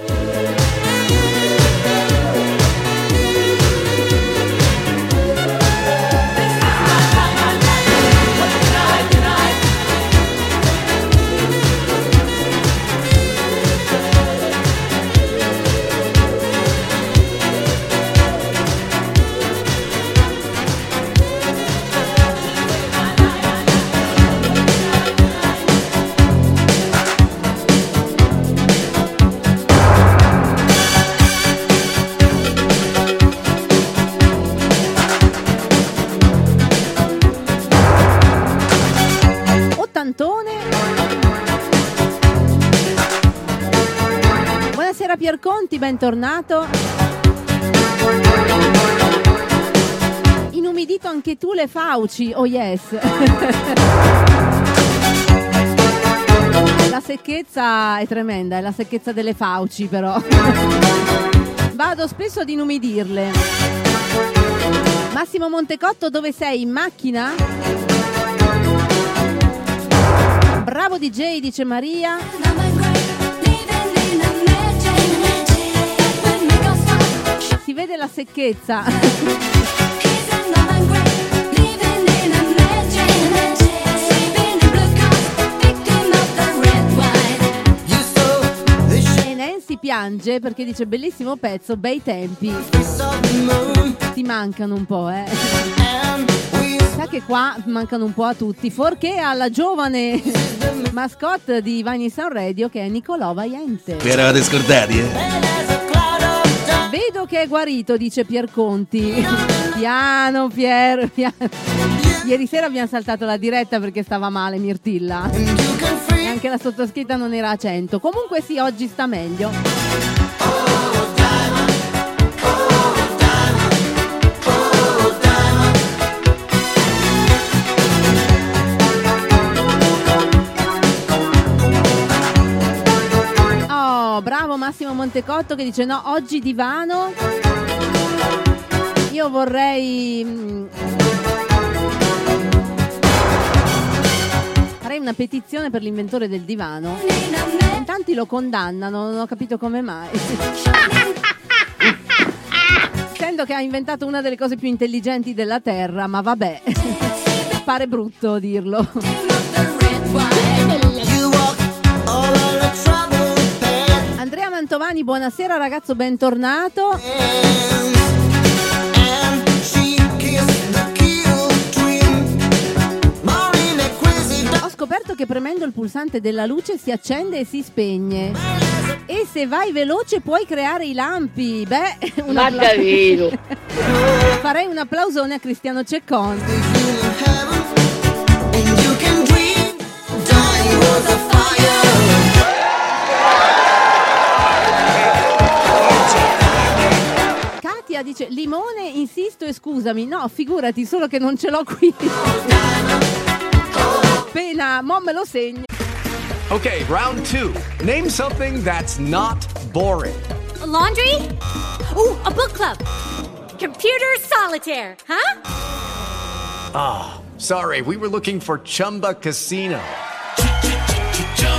Buonasera Pierconti, bentornato. Inumidito anche tu le fauci, oh yes. La secchezza è tremenda, è la secchezza delle fauci però. Vado spesso ad inumidirle. Massimo Montecotto, dove sei? In macchina? Bravo DJ, dice Maria. Vede la secchezza. E Nancy piange perché dice bellissimo pezzo, bei tempi. Ti mancano un po', eh. Sa che qua mancano un po' a tutti, forché alla giovane mascotte di Vani Sound Radio che è Nicolò Vaiente. Vi eravate scordati, eh? Vedo che è guarito, dice Pierconti. Piano, Pier, piano. Ieri sera abbiamo saltato la diretta perché stava male Mirtilla. E anche la sottoscritta non era a 100. Comunque sì, oggi sta meglio. Bravo Massimo Montecotto che dice no, oggi divano. Io vorrei... mm, Farei una petizione per l'inventore del divano. In tanti lo condannano, non ho capito come mai. Essendo che ha inventato una delle cose più intelligenti della Terra, ma vabbè. Pare brutto dirlo. Mantovani, buonasera ragazzo, bentornato. Ho scoperto che premendo il pulsante della luce si accende e si spegne. E se vai veloce puoi creare i lampi. Beh, un Ma appla- davvero? Farei un applausone a Cristiano Ceccon. Katia dice limone, insisto e scusami. No, figurati, solo che non ce l'ho qui. Appena, mo me lo segno. Okay, round two. Name something that's not boring. laundry? Ooh, a book club. Computer solitaire, huh? Ah, sorry, we were looking for Chumba Casino.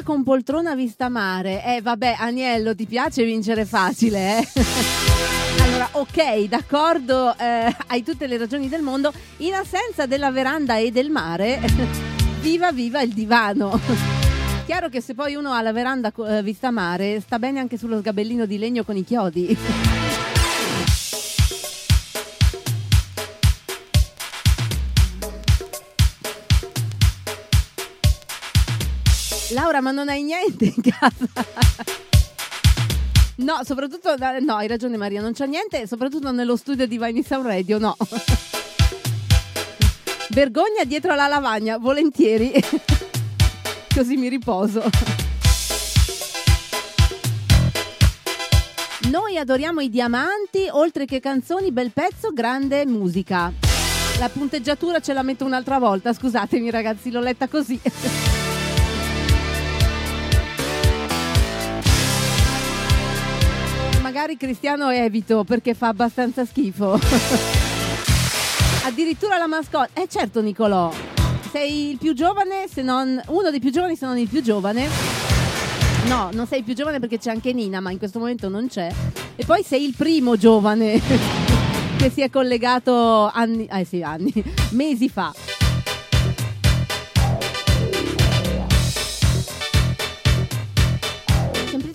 Veranda con poltrona vista mare. Eh, vabbè, Aniello, ti piace vincere facile, eh? Allora, ok, d'accordo, eh, hai tutte le ragioni del mondo. In assenza della veranda e del mare, viva viva il divano. Chiaro che se poi uno ha la veranda eh, vista mare, sta bene anche sullo sgabellino di legno con i chiodi. Laura, ma non hai niente in casa? No, soprattutto, no, hai ragione Maria, non c'è niente, soprattutto nello studio di Vine Sound Radio, no. Vergogna dietro la lavagna, volentieri. Così mi riposo. Noi adoriamo i diamanti, oltre che canzoni, bel pezzo, grande musica. La punteggiatura ce la metto un'altra volta, scusatemi ragazzi, l'ho letta così. Magari Cristiano evito perché fa abbastanza schifo. Addirittura la mascotte. Eh certo Nicolò, sei il più giovane, se non uno dei più giovani se non il più giovane. No, non sei il più giovane perché c'è anche Nina, ma in questo momento non c'è. E poi sei il primo giovane che si è collegato anni, eh sì, anni, mesi fa.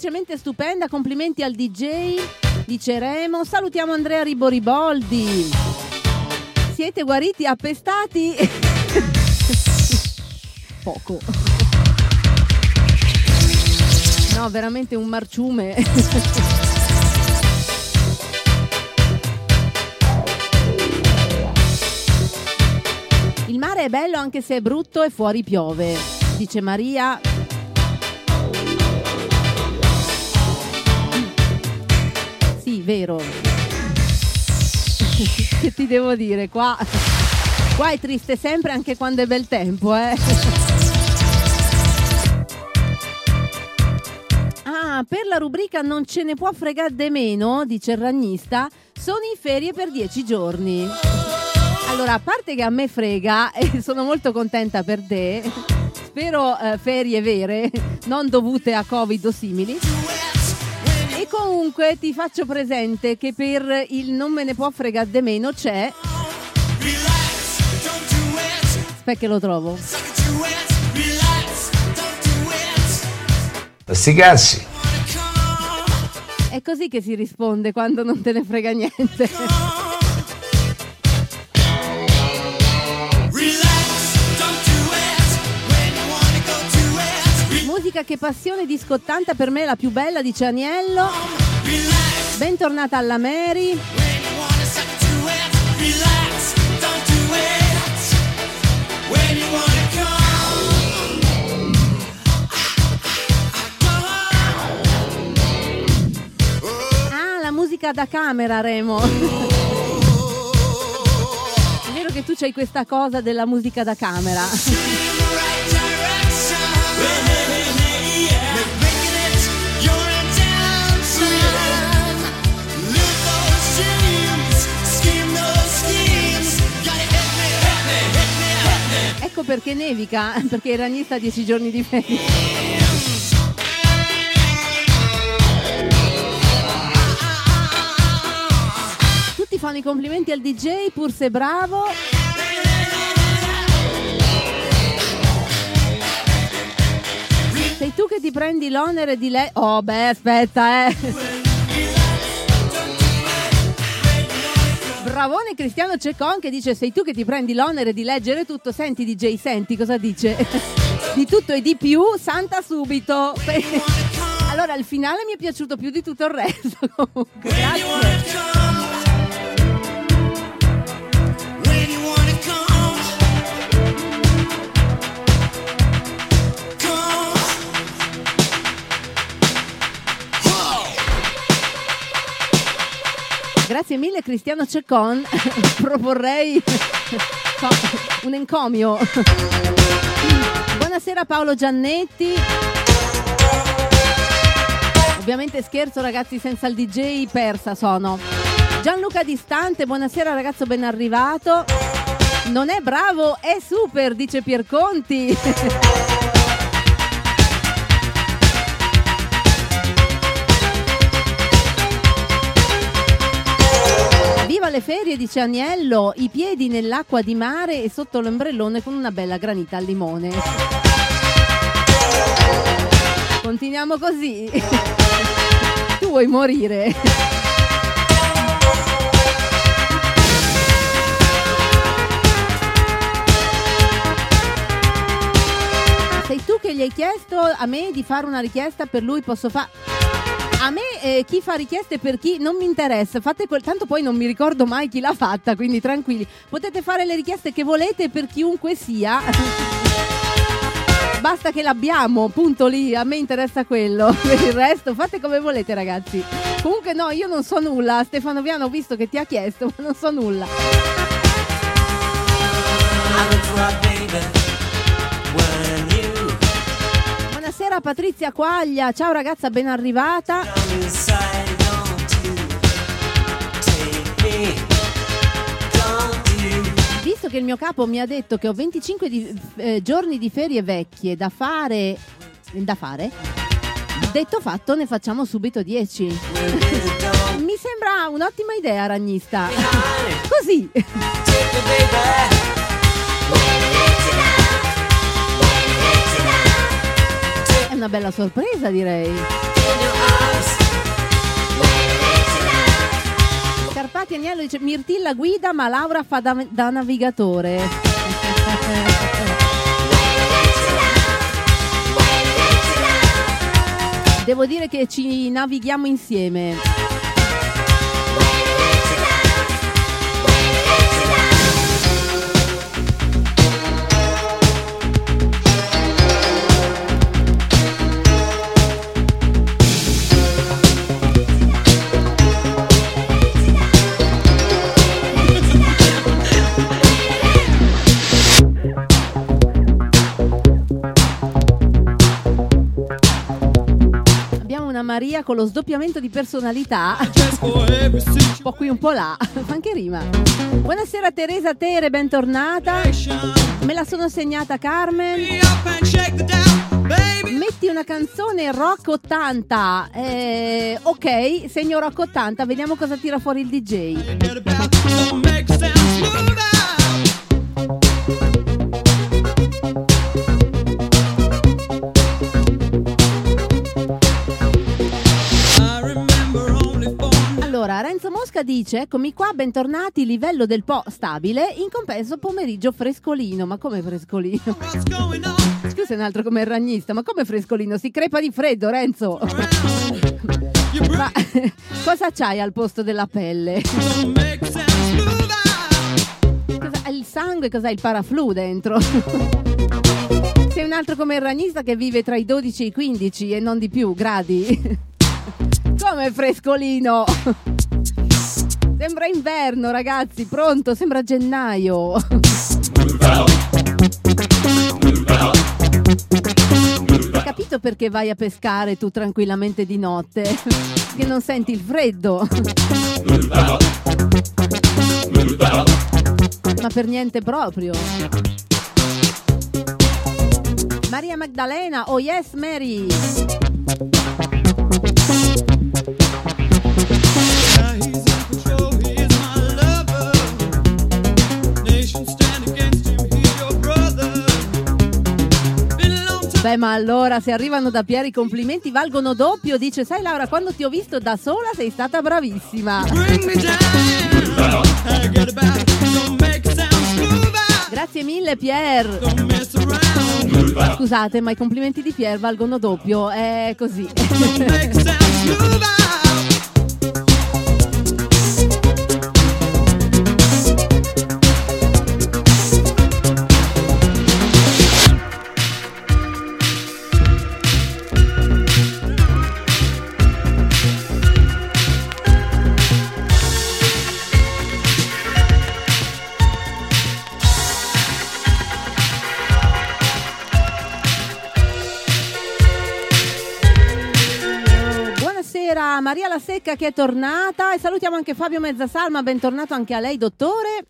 Semplicemente stupenda, complimenti al DJ, dice Remo. Salutiamo Andrea Riboriboldi. Siete guariti, appestati? Poco. No, veramente un marciume. Il mare è bello anche se è brutto e fuori piove, dice Maria. Sì, vero. che ti devo dire, qua, qua è triste sempre anche quando è bel tempo, eh. Ah, per la rubrica non ce ne può fregare de meno, dice il ragnista, sono in ferie per dieci giorni. Allora, a parte che a me frega e sono molto contenta per te, spero eh, ferie vere, non dovute a Covid o simili. Comunque ti faccio presente che per il non me ne può fregare de meno c'è. Aspetta che lo trovo. Sti cazzi. È così che si risponde quando non te ne frega niente. Musica che passione disco 80 per me è la più bella, dice Aniello. Bentornata alla Mary. Ah, la musica da camera, Remo. È vero che tu c'hai questa cosa della musica da camera. Ecco perché nevica, perché ragnista ha 10 giorni di ferie. Tutti fanno i complimenti al DJ, pur se bravo. Sei tu che ti prendi l'onere di lei. Oh, beh, aspetta, eh. Bravone Cristiano Cecon che dice sei tu che ti prendi l'onere di leggere tutto, senti DJ, senti cosa dice? di tutto e di più, santa subito. allora il finale mi è piaciuto più di tutto il resto comunque. Grazie. Grazie mille Cristiano Cecon, proporrei un encomio. Buonasera Paolo Giannetti. Ovviamente scherzo ragazzi, senza il DJ persa sono. Gianluca Distante, buonasera ragazzo ben arrivato. Non è bravo, è super, dice Pierconti. Viva le ferie, dice Agnello, i piedi nell'acqua di mare e sotto l'ombrellone con una bella granita al limone. Continuiamo così. tu vuoi morire. Sei tu che gli hai chiesto a me di fare una richiesta per lui, posso fare... A me eh, chi fa richieste per chi non mi interessa, fate quel tanto poi non mi ricordo mai chi l'ha fatta, quindi tranquilli. Potete fare le richieste che volete per chiunque sia. Basta che l'abbiamo, punto lì, a me interessa quello. Per il resto fate come volete, ragazzi. Comunque no, io non so nulla. Stefano Viano ho visto che ti ha chiesto, ma non so nulla. Buonasera Patrizia Quaglia, ciao ragazza, ben arrivata. Visto che il mio capo mi ha detto che ho 25 di- eh, giorni di ferie vecchie da fare, da fare, detto fatto ne facciamo subito 10. mi sembra un'ottima idea, ragnista. Così. Una bella sorpresa, direi. Carpati Agnello dice Mirtilla guida ma Laura fa da, da navigatore. Devo dire che ci navighiamo insieme. Maria con lo sdoppiamento di personalità. un po' qui, un po' là. Fa anche rima. Buonasera Teresa Tere, bentornata. Me la sono segnata Carmen. Metti una canzone rock 80. Eh, ok, segno rock 80, vediamo cosa tira fuori il DJ. Allora, Renzo Mosca dice: Eccomi qua, bentornati, livello del po' stabile, in compenso pomeriggio frescolino. Ma come frescolino? Scusa, un altro come il ragnista, ma come frescolino? Si crepa di freddo, Renzo. ma cosa c'hai al posto della pelle? Cosa- il sangue, cos'hai? Il paraflu dentro? Sei un altro come il ragnista che vive tra i 12 e i 15 e non di più gradi. Come frescolino? Sembra inverno, ragazzi, pronto, sembra gennaio. Capito perché vai a pescare tu tranquillamente di notte? Che non senti il freddo. Ma per niente proprio. Maria Magdalena, oh yes Mary. Beh, ma allora se arrivano da Pieri i complimenti valgono doppio. Dice, sai Laura, quando ti ho visto da sola sei stata bravissima. Grazie mille Pier. Scusate, ma i complimenti di Pier valgono doppio. È così. Maria La Secca che è tornata e salutiamo anche Fabio Mezzasalma, bentornato anche a lei dottore.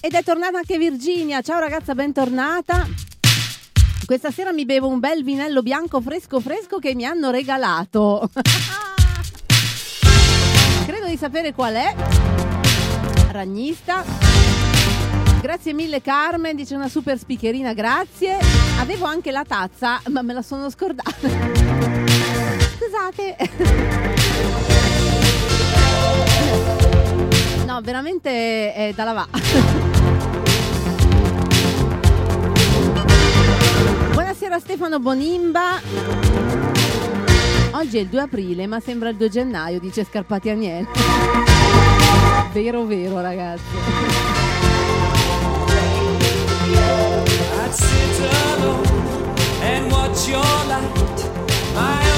Ed è tornata anche Virginia, ciao ragazza, bentornata. Questa sera mi bevo un bel vinello bianco fresco fresco che mi hanno regalato. Credo di sapere qual è. Ragnista. Grazie mille Carmen, dice una super speakerina, grazie. Avevo anche la tazza, ma me la sono scordata. Scusate. No, veramente è da lavare. Buonasera Stefano Bonimba. Oggi è il 2 aprile, ma sembra il 2 gennaio, dice Scarpati Aniel. Vero, vero, ragazzi. I'd sit alone and watch your light, my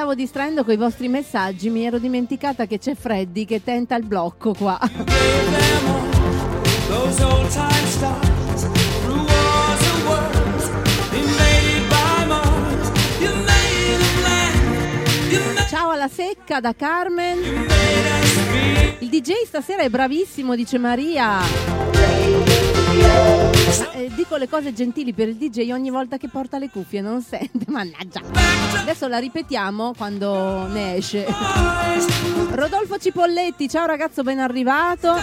stavo distraendo con i vostri messaggi, mi ero dimenticata che c'è Freddy che tenta il blocco qua. Ciao alla secca da Carmen. Il DJ stasera è bravissimo, dice Maria. Eh, dico le cose gentili per il DJ ogni volta che porta le cuffie, non sente, mannaggia. Adesso la ripetiamo quando ne esce. Rodolfo Cipolletti, ciao ragazzo, ben arrivato.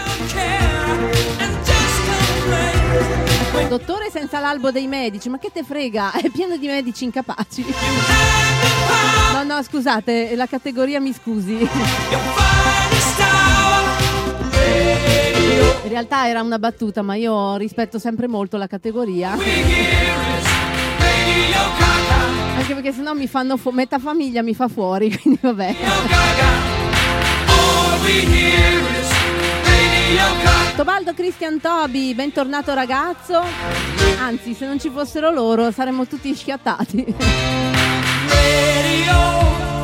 Dottore senza l'albo dei medici, ma che te frega? È pieno di medici incapaci. No, no, scusate, la categoria mi scusi. In realtà era una battuta, ma io rispetto sempre molto la categoria. Anche perché sennò mi fanno fu- metà famiglia mi fa fuori, quindi vabbè. Tobaldo Christian Tobi, bentornato ragazzo. Anzi, se non ci fossero loro saremmo tutti schiattati. Someone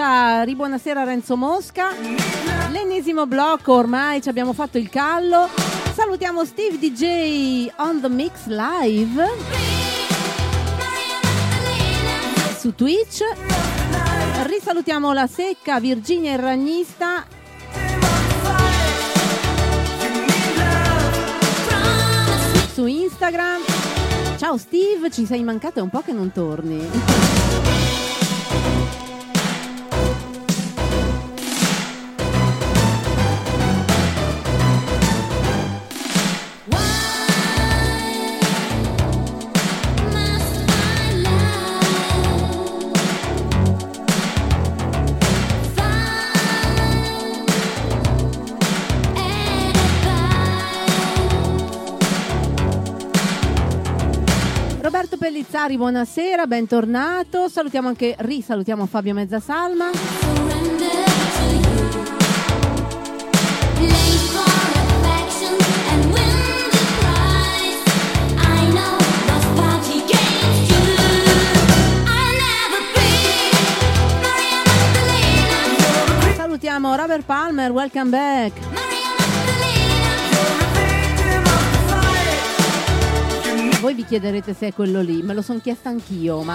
Alicia, ribuonasera Renzo Mosca. L'ennesimo blocco, ormai ci abbiamo fatto il callo. Salutiamo Steve DJ on the Mix Live su Twitch. Risalutiamo la secca Virginia il ragnista. Su Instagram. Ciao Steve, ci sei mancato, è un po' che non torni. Pellizzari, buonasera, bentornato. Salutiamo anche, risalutiamo Fabio Mezzasalma. Salutiamo Robert Palmer, welcome back. Voi vi chiederete se è quello lì, me lo sono chiesta anch'io, ma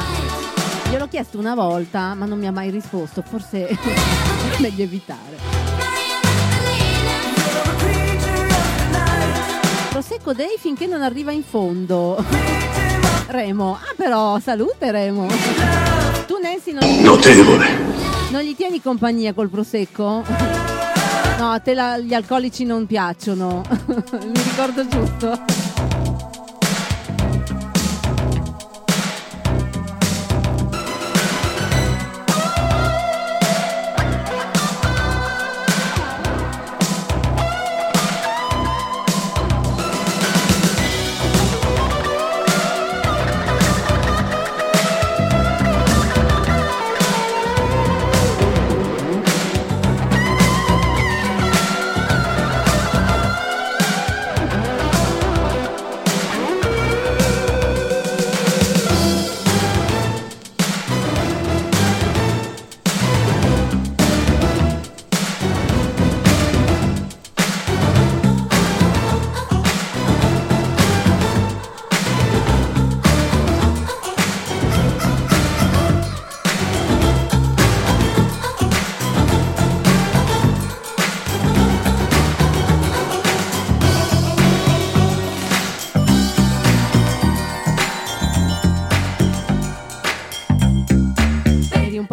gliel'ho chiesto una volta, ma non mi ha mai risposto, forse è meglio evitare. Prosecco Day finché non arriva in fondo. Remo, ah però salute Remo. Tu Nancy non gli, Notevole. non gli tieni compagnia col prosecco? No, a te la- gli alcolici non piacciono. Mi ricordo giusto.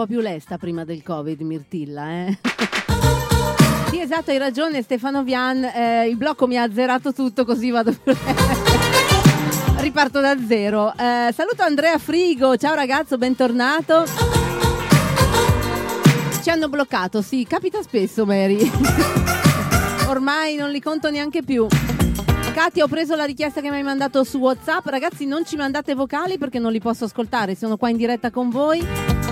Po' più lesta prima del Covid, Mirtilla, eh? Sì, esatto, hai ragione Stefano Vian, eh, il blocco mi ha azzerato tutto così vado più Riparto da zero. Eh, saluto Andrea Frigo, ciao ragazzo, bentornato. Ci hanno bloccato, sì, capita spesso Mary. Ormai non li conto neanche più. Katia, ho preso la richiesta che mi hai mandato su WhatsApp. Ragazzi, non ci mandate vocali perché non li posso ascoltare. Sono qua in diretta con voi.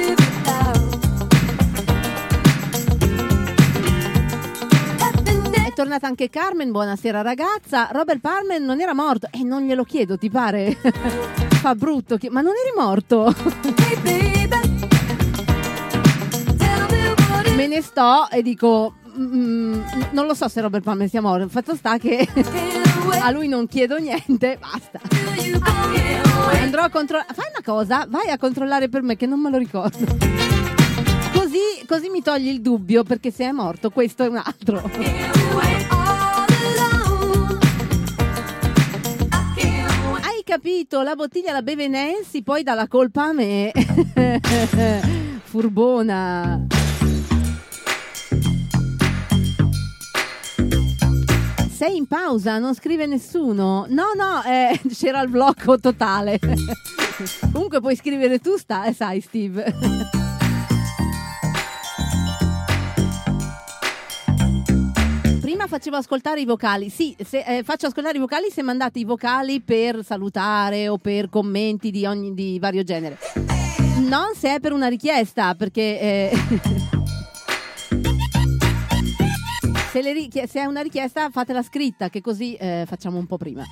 Tornata anche Carmen, buonasera ragazza. Robert Palmer non era morto e non glielo chiedo, ti pare? Fa brutto, ma non eri morto. Me ne sto e dico, mm, non lo so se Robert Palmer sia morto. Fatto sta che a lui non chiedo niente, basta. Andrò a controllare. Fai una cosa, vai a controllare per me che non me lo ricordo. Così, così mi togli il dubbio perché se è morto questo è un altro. Hai capito? La bottiglia la beve Nancy, poi dà la colpa a me. Furbona. Sei in pausa, non scrive nessuno. No, no, eh, c'era il blocco totale. Comunque puoi scrivere tu, sta, eh, sai, Steve. Prima facevo ascoltare i vocali. Sì, se, eh, faccio ascoltare i vocali se mandate i vocali per salutare o per commenti di, ogni, di vario genere. Non se è per una richiesta, perché. eh, se, le richie- se è una richiesta, fatela scritta, che così eh, facciamo un po' prima.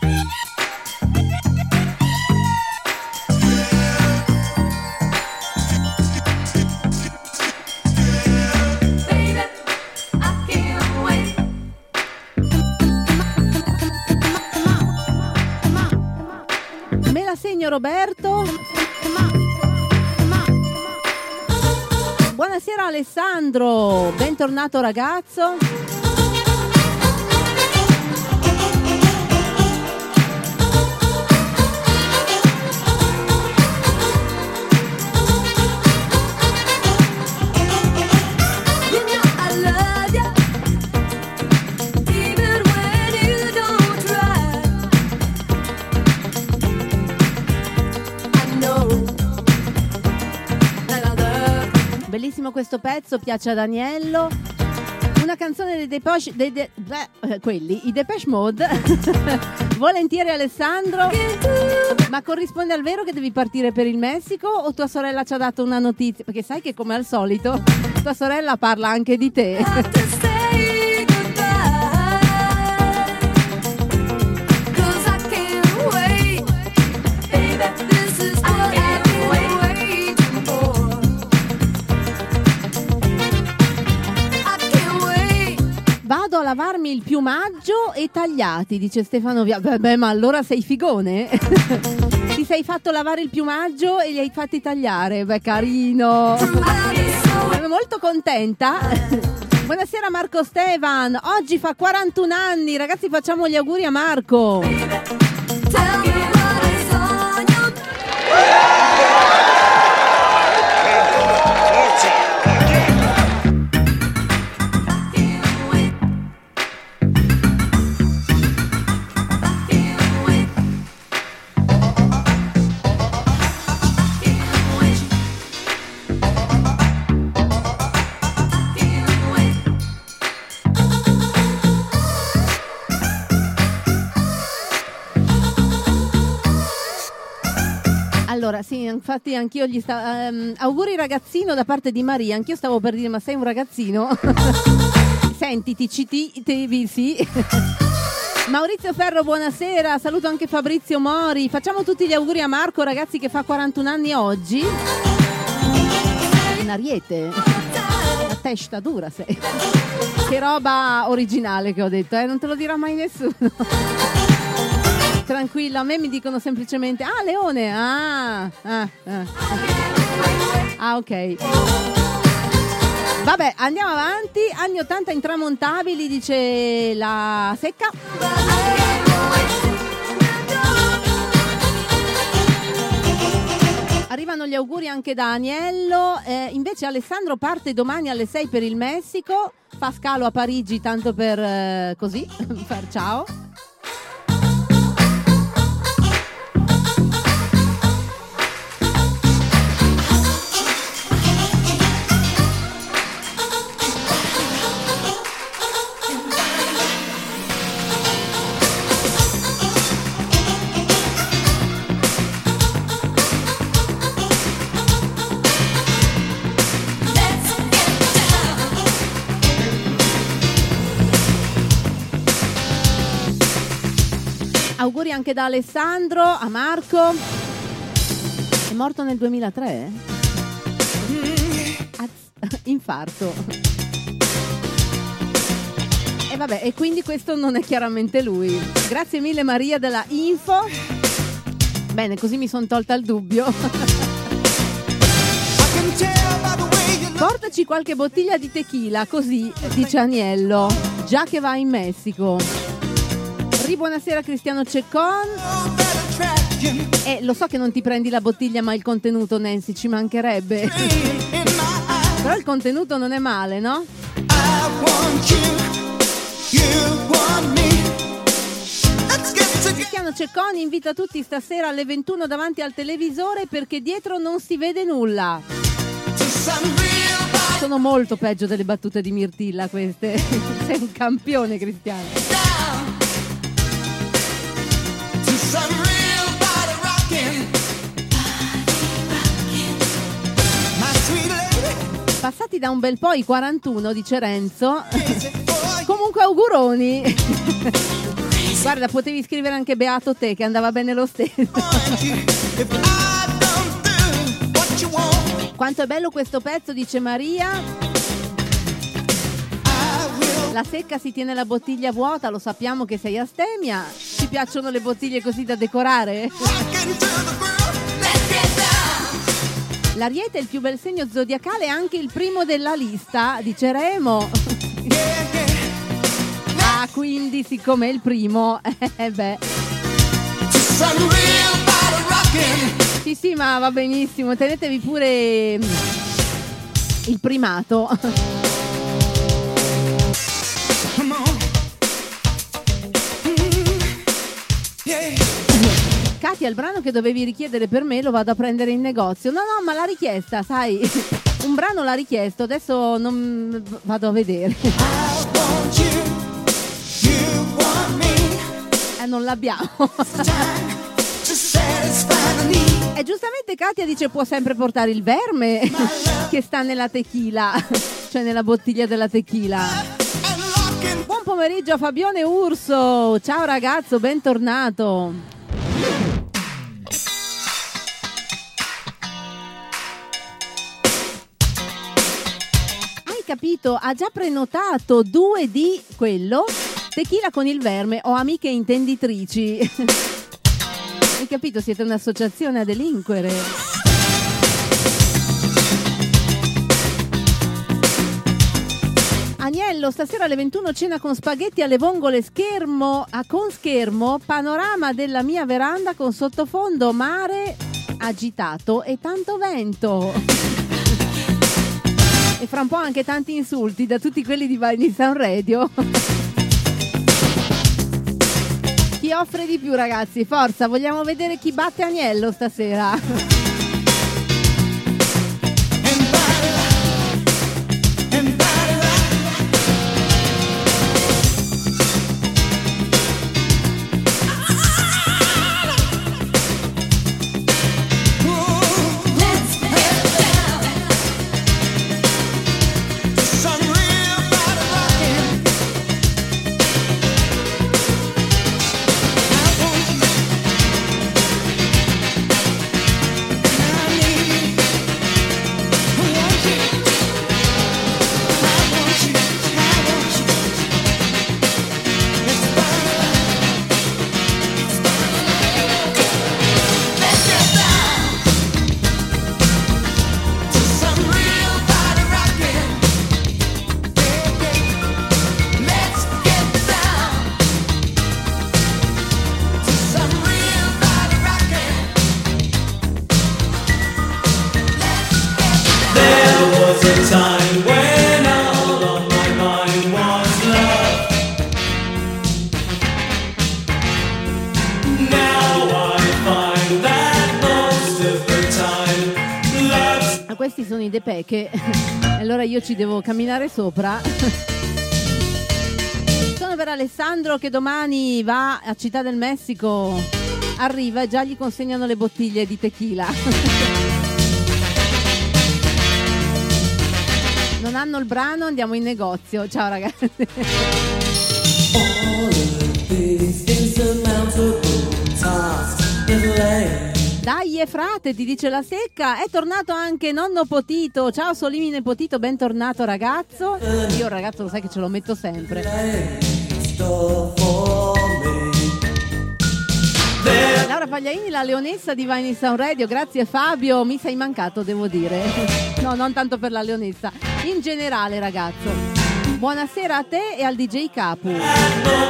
Roberto. Buonasera Alessandro, bentornato ragazzo. Bellissimo questo pezzo, piace ad Aniello. Una canzone dei Depeche, dei De- beh, eh, quelli, i Depeche Mode. Volentieri Alessandro. Ma corrisponde al vero che devi partire per il Messico o tua sorella ci ha dato una notizia? Perché sai che come al solito tua sorella parla anche di te. lavarmi il piumaggio e tagliati, dice Stefano Via. Beh, beh, ma allora sei figone? Ti sei fatto lavare il piumaggio e li hai fatti tagliare. Beh, carino. Sono molto contenta. Buonasera Marco Stevan. Oggi fa 41 anni. Ragazzi, facciamo gli auguri a Marco. Allora, sì, infatti anch'io gli stavo... auguri ragazzino da parte di Maria. Anch'io stavo per dire, ma sei un ragazzino? Senti, ti citi, sì. Maurizio Ferro, buonasera. Saluto anche Fabrizio Mori. Facciamo tutti gli auguri a Marco, ragazzi, che fa 41 anni oggi. Un ariete. La testa dura sei. Che roba originale che ho detto, eh? Non te lo dirà mai nessuno. Tranquillo, a me mi dicono semplicemente Ah, Leone! Ah, ah, ah. Ah, ok. Vabbè, andiamo avanti. Anni 80 intramontabili, dice la secca. Arrivano gli auguri anche da Aniello. Eh, invece Alessandro parte domani alle 6 per il Messico. Fa scalo a Parigi tanto per eh, così, per ciao. Auguri anche da Alessandro, a Marco. È morto nel 2003? Az- infarto. E vabbè, e quindi questo non è chiaramente lui. Grazie mille Maria della info. Bene, così mi sono tolta il dubbio. Portaci qualche bottiglia di tequila, così, dice Aniello, già che va in Messico. Ri buonasera Cristiano Ceccon. Eh, lo so che non ti prendi la bottiglia ma il contenuto, Nancy, ci mancherebbe. Però il contenuto non è male, no? Cristiano Cecconi invita tutti stasera alle 21 davanti al televisore perché dietro non si vede nulla. Sono molto peggio delle battute di Mirtilla queste. Sei un campione, Cristiano. Passati da un bel po' i 41, dice Renzo. Comunque auguroni. Guarda, potevi scrivere anche Beato te che andava bene lo stesso. Quanto è bello questo pezzo, dice Maria. La secca si tiene la bottiglia vuota, lo sappiamo che sei astemia. Ti piacciono le bottiglie così da decorare? L'ariete è il più bel segno zodiacale, anche il primo della lista, dice Remo. Ah, quindi siccome è il primo, eh beh. Sì, sì, ma va benissimo, tenetevi pure mm, il primato. Katia, il brano che dovevi richiedere per me lo vado a prendere in negozio. No, no, ma l'ha richiesta, sai. Un brano l'ha richiesto, adesso non vado a vedere. Eh, non l'abbiamo. E giustamente Katia dice può sempre portare il verme che sta nella tequila, cioè nella bottiglia della tequila. Buon pomeriggio a Fabione Urso. Ciao ragazzo, bentornato. Capito? Ha già prenotato due di quello. Tequila con il verme. Ho amiche intenditrici. Hai capito? Siete un'associazione a delinquere. Agnello, stasera alle 21 cena con spaghetti alle vongole, schermo a con schermo, panorama della mia veranda con sottofondo mare agitato e tanto vento. E fra un po' anche tanti insulti da tutti quelli di Vini Sound Radio. Chi offre di più, ragazzi? Forza, vogliamo vedere chi batte Agnello stasera. Allora io ci devo camminare sopra. sono per Alessandro che domani va a Città del Messico. Arriva e già gli consegnano le bottiglie di tequila. Non hanno il brano, andiamo in negozio. Ciao ragazzi. Dai frate, ti dice la secca. È tornato anche nonno Potito. Ciao Solimine Potito, bentornato ragazzo. Io ragazzo lo sai che ce lo metto sempre. Laura Pagliaini, la leonessa di Vine in Sound Radio. Grazie Fabio, mi sei mancato, devo dire. No, non tanto per la leonessa. In generale, ragazzo. Buonasera a te e al DJ Capu.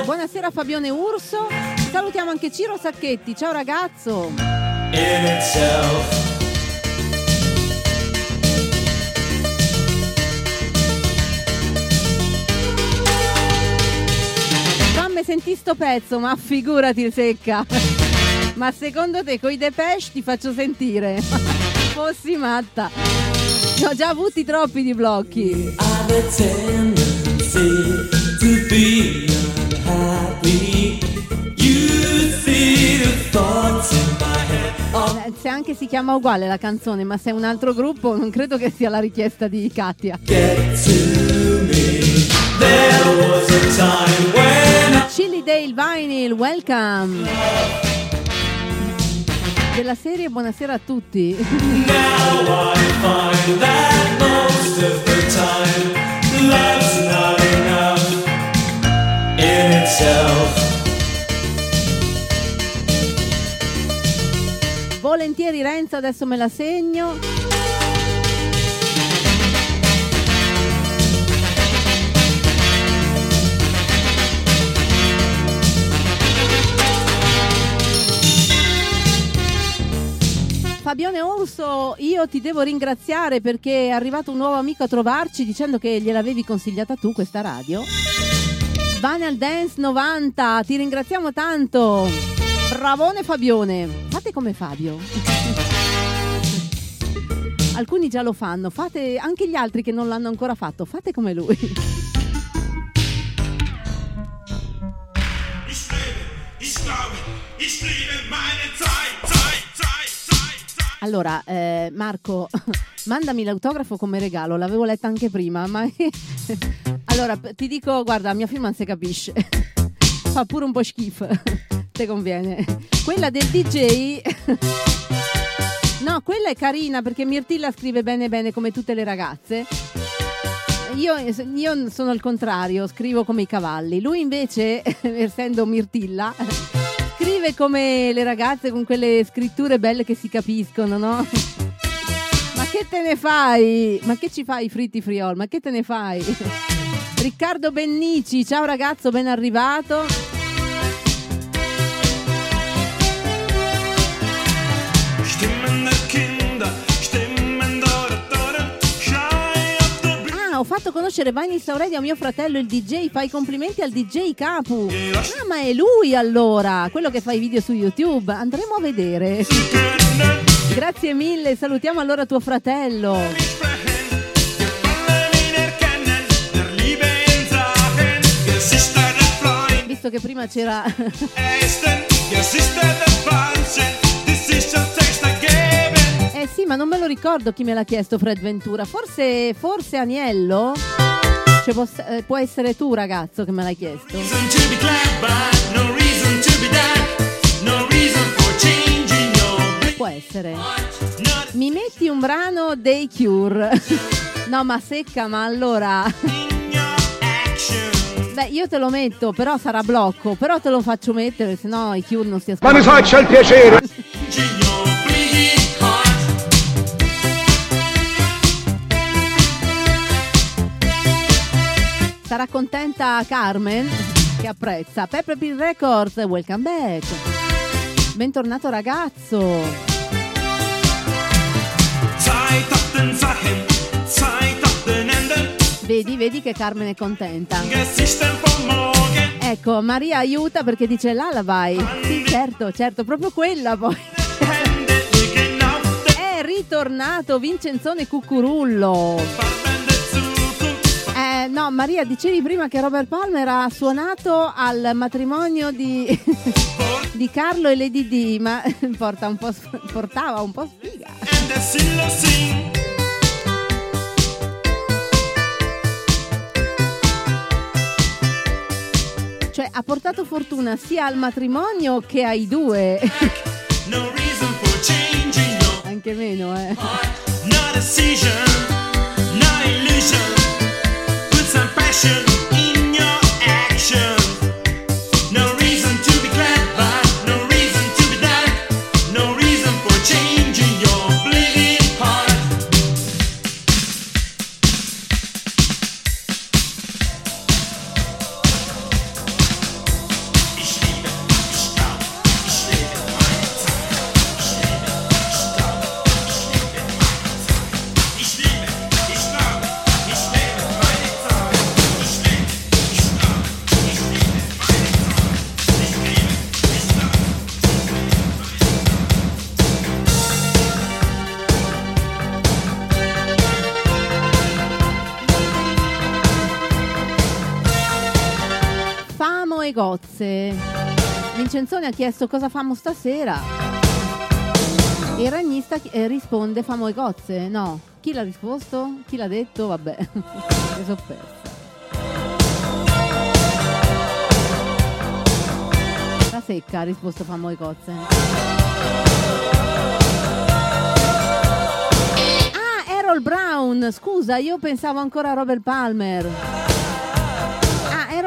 Buonasera Fabione Urso. Salutiamo anche Ciro Sacchetti. Ciao ragazzo. In itself. Fammi sentì sto pezzo, ma figurati secca. Ma secondo te coi Depeche ti faccio sentire? Fossi matta. Ne ho già avuti troppi di blocchi. I've a to be unhappy. You Se anche si chiama uguale la canzone, ma se è un altro gruppo, non credo che sia la richiesta di Katia. Chili Dale Vinyl, welcome. Della serie Buonasera a tutti. now I find that most of the time love's not enough in itself. Volentieri Renzo, adesso me la segno. Fabione Orso, io ti devo ringraziare perché è arrivato un nuovo amico a trovarci dicendo che gliel'avevi consigliata tu questa radio. Vanal Dance 90, ti ringraziamo tanto. Bravone Fabione. Fate come Fabio. Alcuni già lo fanno, fate anche gli altri che non l'hanno ancora fatto, fate come lui. Allora, eh, Marco, mandami l'autografo come regalo, l'avevo letta anche prima, ma... allora, ti dico, guarda, mia firma non si capisce. Fa pure un po' schifo. Te conviene. Quella del DJ... no, quella è carina perché Mirtilla scrive bene bene come tutte le ragazze. Io, io sono il contrario, scrivo come i cavalli. Lui invece, essendo Mirtilla, scrive come le ragazze con quelle scritture belle che si capiscono, no? Ma che te ne fai? Ma che ci fai fritti friol? Ma che te ne fai? Riccardo Bennici, ciao ragazzo, ben arrivato. Ah, ho fatto conoscere Vani Sauredi a mio fratello il DJ, fai complimenti al DJ Capu. Ah, ma è lui allora, quello che fa i video su YouTube. Andremo a vedere. Grazie mille, salutiamo allora tuo fratello. Visto che prima c'era Eh sì, ma non me lo ricordo chi me l'ha chiesto Fred Ventura. Forse, forse Aniello? Cioè, poss- eh, può essere tu, ragazzo, che me l'hai chiesto. Può essere. Mi metti un brano dei Cure. no, ma secca, ma allora. Beh, io te lo metto, però sarà blocco. Però te lo faccio mettere, se no i Cure non si Ma mi ascoltano. faccia il piacere! Sarà contenta Carmen che apprezza. Pepper Pin Records, welcome back. Bentornato ragazzo. Vedi, vedi che Carmen è contenta. Ecco, Maria aiuta perché dice lullaby. Sì, certo, certo, proprio quella poi. È ritornato Vincenzone Cucurullo. Eh, no, Maria, dicevi prima che Robert Palmer ha suonato al matrimonio di, di Carlo e Lady D, ma porta un po' portava un po' sfiga. Cioè, ha portato fortuna sia al matrimonio che ai due. anche meno, eh. No decision, no illusion. Put some passion E gozze. Vincenzone ha chiesto cosa famo stasera. E il ragnista eh, risponde famo e gozze. No. Chi l'ha risposto? Chi l'ha detto? Vabbè. Mi sono persa. La secca ha risposto famo e gozze. Ah, Errol Brown. Scusa, io pensavo ancora a Robert Palmer.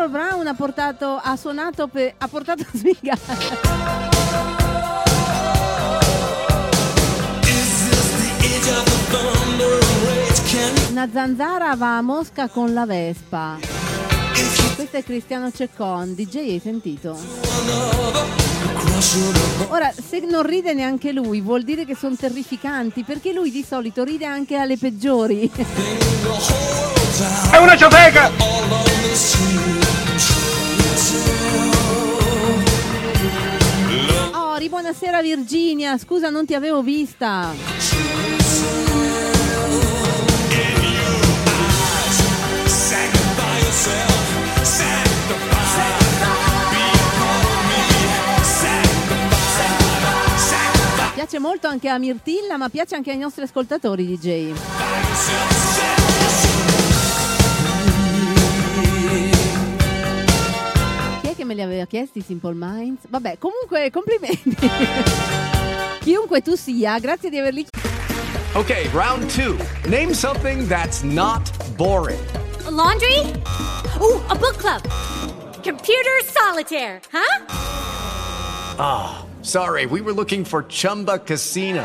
Errol Brown ha portato, ha suonato per, ha portato sfiga. Una zanzara va a Mosca con la Vespa. Questo è Cristiano Ceccon, DJ hai sentito? Ora, se non ride neanche lui, vuol dire che sono terrificanti, perché lui di solito ride anche alle peggiori. È una ciofeca! Oh, buonasera Virginia, scusa non ti avevo vista. Piace molto anche a Mirtilla, ma piace anche ai nostri ascoltatori DJ. Che me li aveva chiesti Simple Minds? Vabbè, comunque complimenti. Chiunque tu sia, grazie di averli Okay, round two. Name something that's not boring. A laundry? Ooh, a book club. Computer solitaire, huh? Ah, sorry, we were looking for Chumba Casino.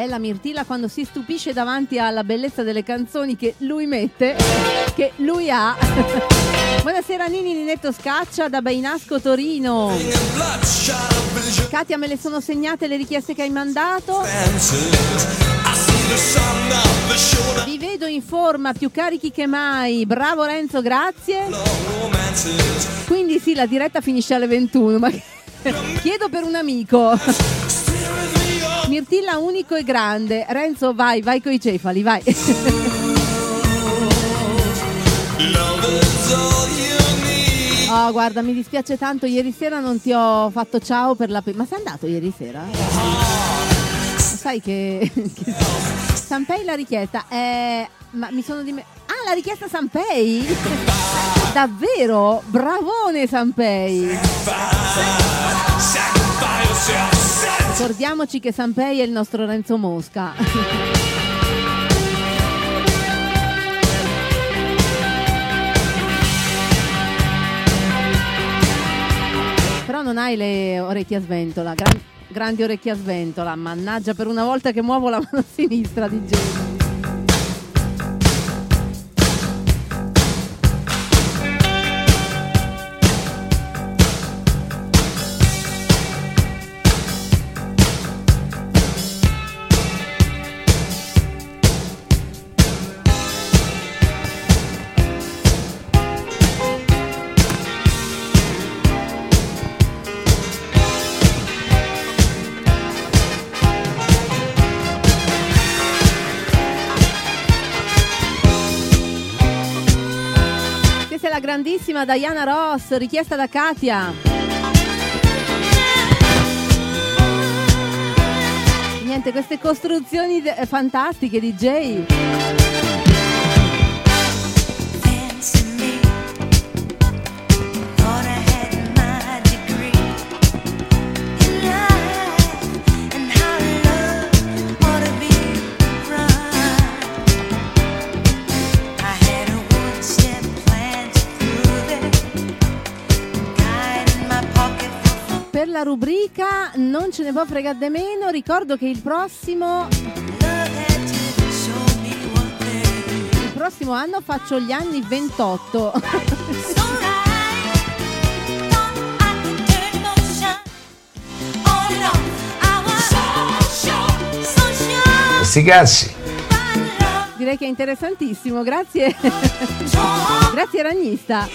Bella Mirtilla quando si stupisce davanti alla bellezza delle canzoni che lui mette, che lui ha. Buonasera Nini Ninetto Scaccia da Bainasco Torino. Katia me le sono segnate le richieste che hai mandato. Vi vedo in forma, più carichi che mai. Bravo Renzo, grazie. Quindi sì, la diretta finisce alle 21, ma chiedo per un amico. Mirtilla unico e grande. Renzo, vai, vai coi cefali, vai. Oh, guarda, mi dispiace tanto, ieri sera non ti ho fatto ciao per la... pe- Ma sei andato ieri sera? Sai che... Sanpei la richiesta è... Ma mi sono dimenticato... Ah, la richiesta Sanpei? Davvero? Bravone Sanpei! Ricordiamoci che Sanpei è il nostro Renzo Mosca. Però non hai le orecchie a sventola, gran- grandi orecchie a sventola. Mannaggia, per una volta che muovo la mano sinistra di genere. Grandissima Diana Ross, richiesta da Katia. Niente, queste costruzioni fantastiche DJ. La rubrica Non ce ne può fregare di meno, ricordo che il prossimo il prossimo anno faccio gli anni 28. Sti cazzi. Direi che è interessantissimo, grazie. grazie Ragnista.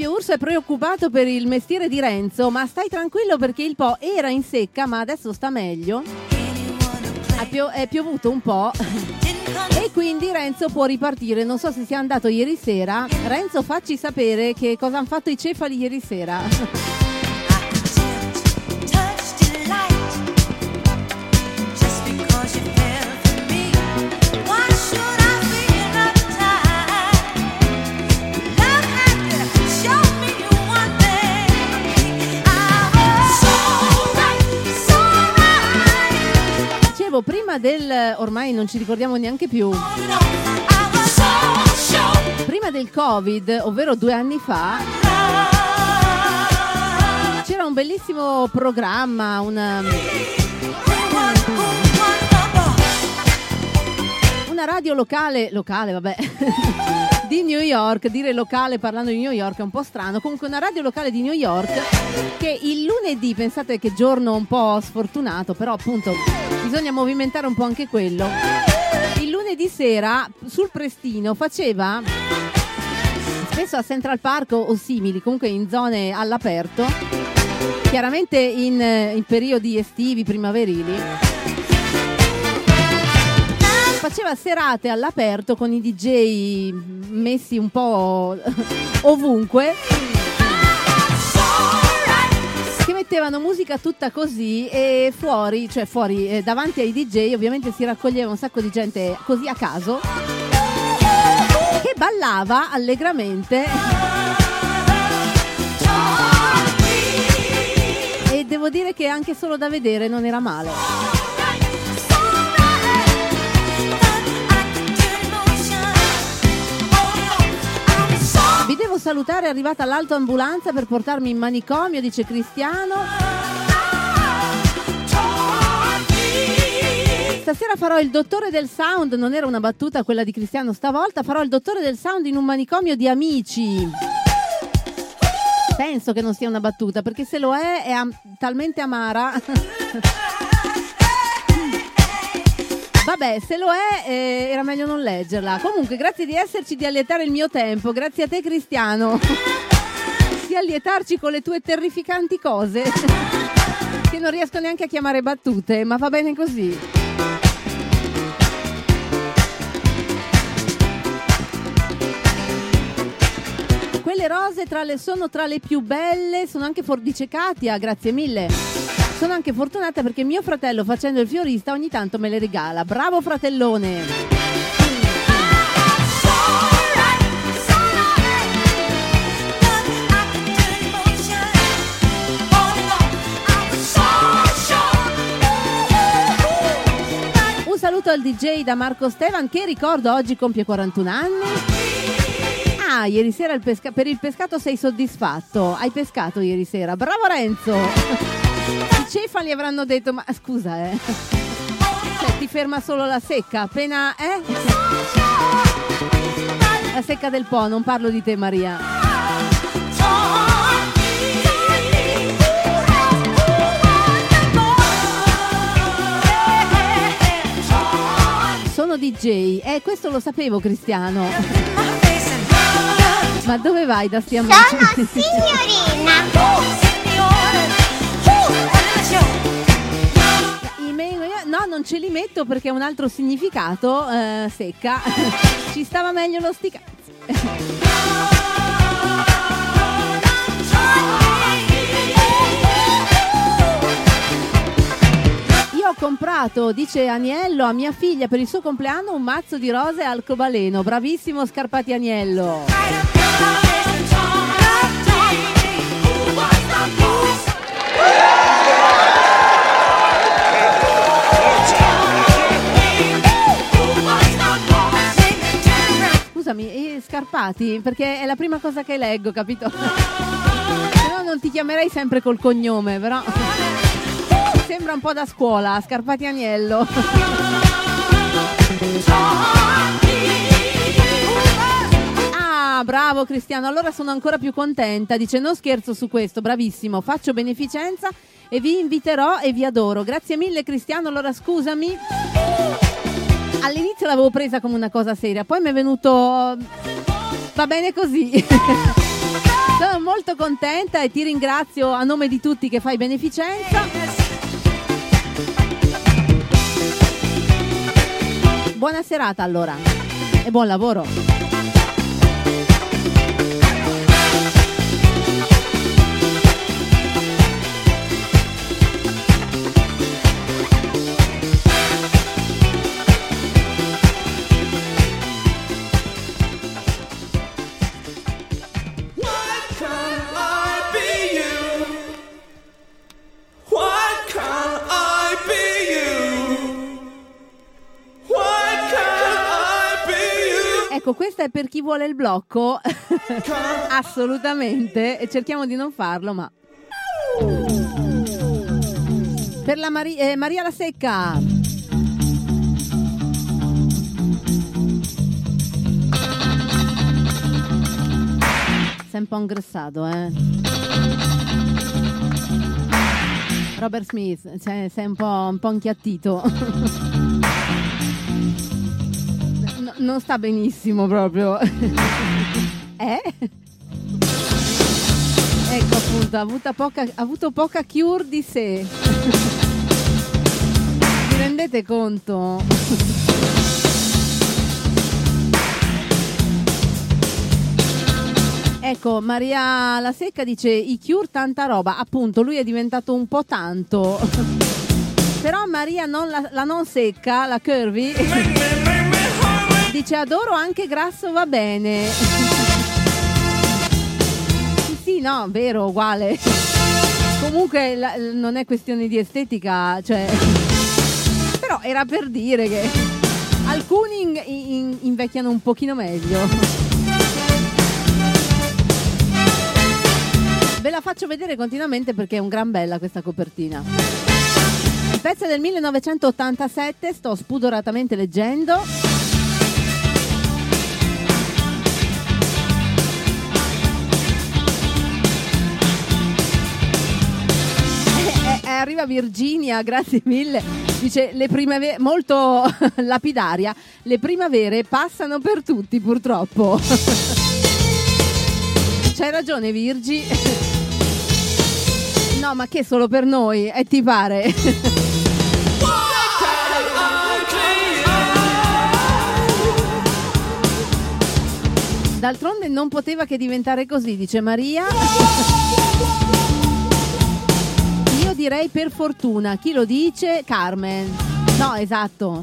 Fabio Urso è preoccupato per il mestiere di Renzo, ma stai tranquillo perché il Po era in secca, ma adesso sta meglio. Pio- è piovuto un po'. E quindi Renzo può ripartire. Non so se sia andato ieri sera. Renzo, facci sapere che cosa hanno fatto i cefali ieri sera. Prima del... ormai non ci ricordiamo neanche più. Prima del Covid, ovvero due anni fa, c'era un bellissimo programma, una... Una radio locale, locale vabbè, di New York, dire locale parlando di New York è un po' strano, comunque una radio locale di New York che il lunedì, pensate che giorno un po' sfortunato, però appunto bisogna movimentare un po' anche quello, il lunedì sera sul Prestino faceva spesso a Central Park o, simili, comunque in zone all'aperto, chiaramente in, eh, in periodi estivi, primaverili. Faceva serate all'aperto con i DJ messi un po' ovunque. Mettevano musica tutta così e fuori, cioè fuori, eh, davanti ai DJ ovviamente si raccoglieva un sacco di gente così a caso che ballava allegramente. E devo dire che anche solo da vedere non era male. Vi devo salutare, è arrivata l'autoambulanza per portarmi in manicomio, dice Cristiano. Stasera farò il dottore del sound, non era una battuta quella di Cristiano stavolta, farò il dottore del sound in un manicomio di amici. Penso che non sia una battuta, perché se lo è è am- talmente amara. Vabbè, se lo è, eh, era meglio non leggerla. Comunque, grazie di esserci, di allietare il mio tempo. Grazie a te, Cristiano. di allietarci con le tue terrificanti cose. che non riesco neanche a chiamare battute, ma va bene così. Quelle rose tra le- sono tra le più belle, sono anche for- dice Katia, grazie mille. Sono anche fortunata perché mio fratello facendo il fiorista ogni tanto me le regala. Bravo fratellone! Un saluto al DJ da Marco Stevan che ricordo oggi compie 41 anni. Ah, ieri sera il pesca- per il pescato sei soddisfatto. Hai pescato ieri sera. Bravo Renzo! I cefali avranno detto, ma scusa, eh. Cioè, ti ferma solo la secca, appena, eh? La secca del Po, non parlo di te Maria. Sono DJ, eh, questo lo sapevo Cristiano. Ma dove vai da sti amici? Sono signorina. Ce li metto perché è un altro significato, eh, secca. Ci stava meglio lo sti cazzi. Io ho comprato, dice Aniello, a mia figlia per il suo compleanno un mazzo di rose al cobaleno. Bravissimo Scarpati Aniello. Scusami, eh, Scarpati, perché è la prima cosa che leggo, capito? Se no non ti chiamerei sempre col cognome, però sembra un po' da scuola, Scarpati Agnello. Ah, bravo Cristiano, allora sono ancora più contenta. Dice non scherzo su questo, bravissimo, faccio beneficenza e vi inviterò e vi adoro. Grazie mille Cristiano, allora scusami. All'inizio l'avevo presa come una cosa seria, poi mi è venuto va bene così. Sono molto contenta e ti ringrazio a nome di tutti che fai beneficenza. Buona serata allora e buon lavoro. Ecco, questa è per chi vuole il blocco. Assolutamente. E cerchiamo di non farlo, ma. Per la Mari- eh, Maria la Secca. Sei un po' ingrassato, eh. Robert Smith, sei, sei un, po', un po' inchiattito. No, non sta benissimo proprio. eh? Ecco appunto, ha avuto poca, ha avuto poca cure di sé. Vi rendete conto? Ecco, Maria La Secca dice i cure tanta roba, appunto lui è diventato un po' tanto. Però Maria non la, la non secca, la curvy, dice adoro anche grasso va bene. sì, sì, no, vero, uguale. Comunque la- non è questione di estetica, cioè... Però era per dire che alcuni in- in- invecchiano un pochino meglio. Ve la faccio vedere continuamente perché è un gran bella questa copertina. Il pezzo è del 1987, sto spudoratamente leggendo. Arriva Virginia, grazie mille. Dice le primavere, molto lapidaria, le primavere passano per tutti purtroppo. C'hai ragione Virgi. No, ma che solo per noi? E ti pare? D'altronde non poteva che diventare così, dice Maria. Direi per fortuna. Chi lo dice? Carmen. No, esatto.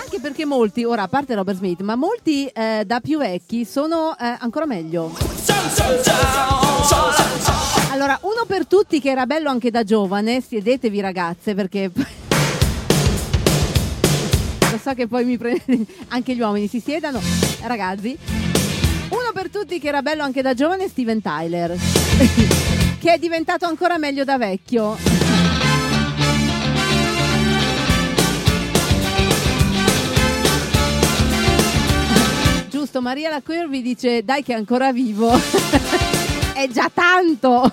Anche perché molti, ora a parte Robert Smith, ma molti eh, da più vecchi sono eh, ancora meglio. Allora, uno per tutti che era bello anche da giovane, siedetevi ragazze perché... Lo so che poi mi prendete, anche gli uomini si siedano, ragazzi. Uno per tutti che era bello anche da giovane, Steven Tyler, che è diventato ancora meglio da vecchio. Giusto, Maria la Curvi dice dai che è ancora vivo. è già tanto.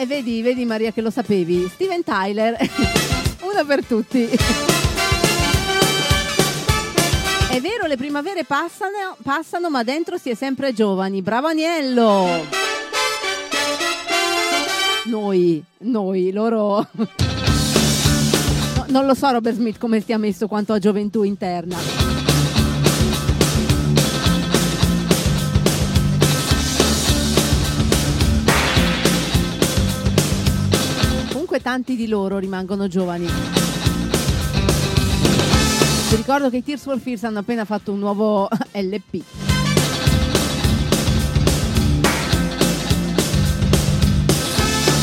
Eh, vedi, vedi Maria che lo sapevi. Steven Tyler, uno per tutti. È vero, le primavere passano, passano, ma dentro si è sempre giovani. Bravo Agnello! Noi, noi, loro... No, non lo so Robert Smith come stia messo quanto a gioventù interna. Tanti di loro rimangono giovani. Vi ricordo che i Tears for Fears hanno appena fatto un nuovo LP.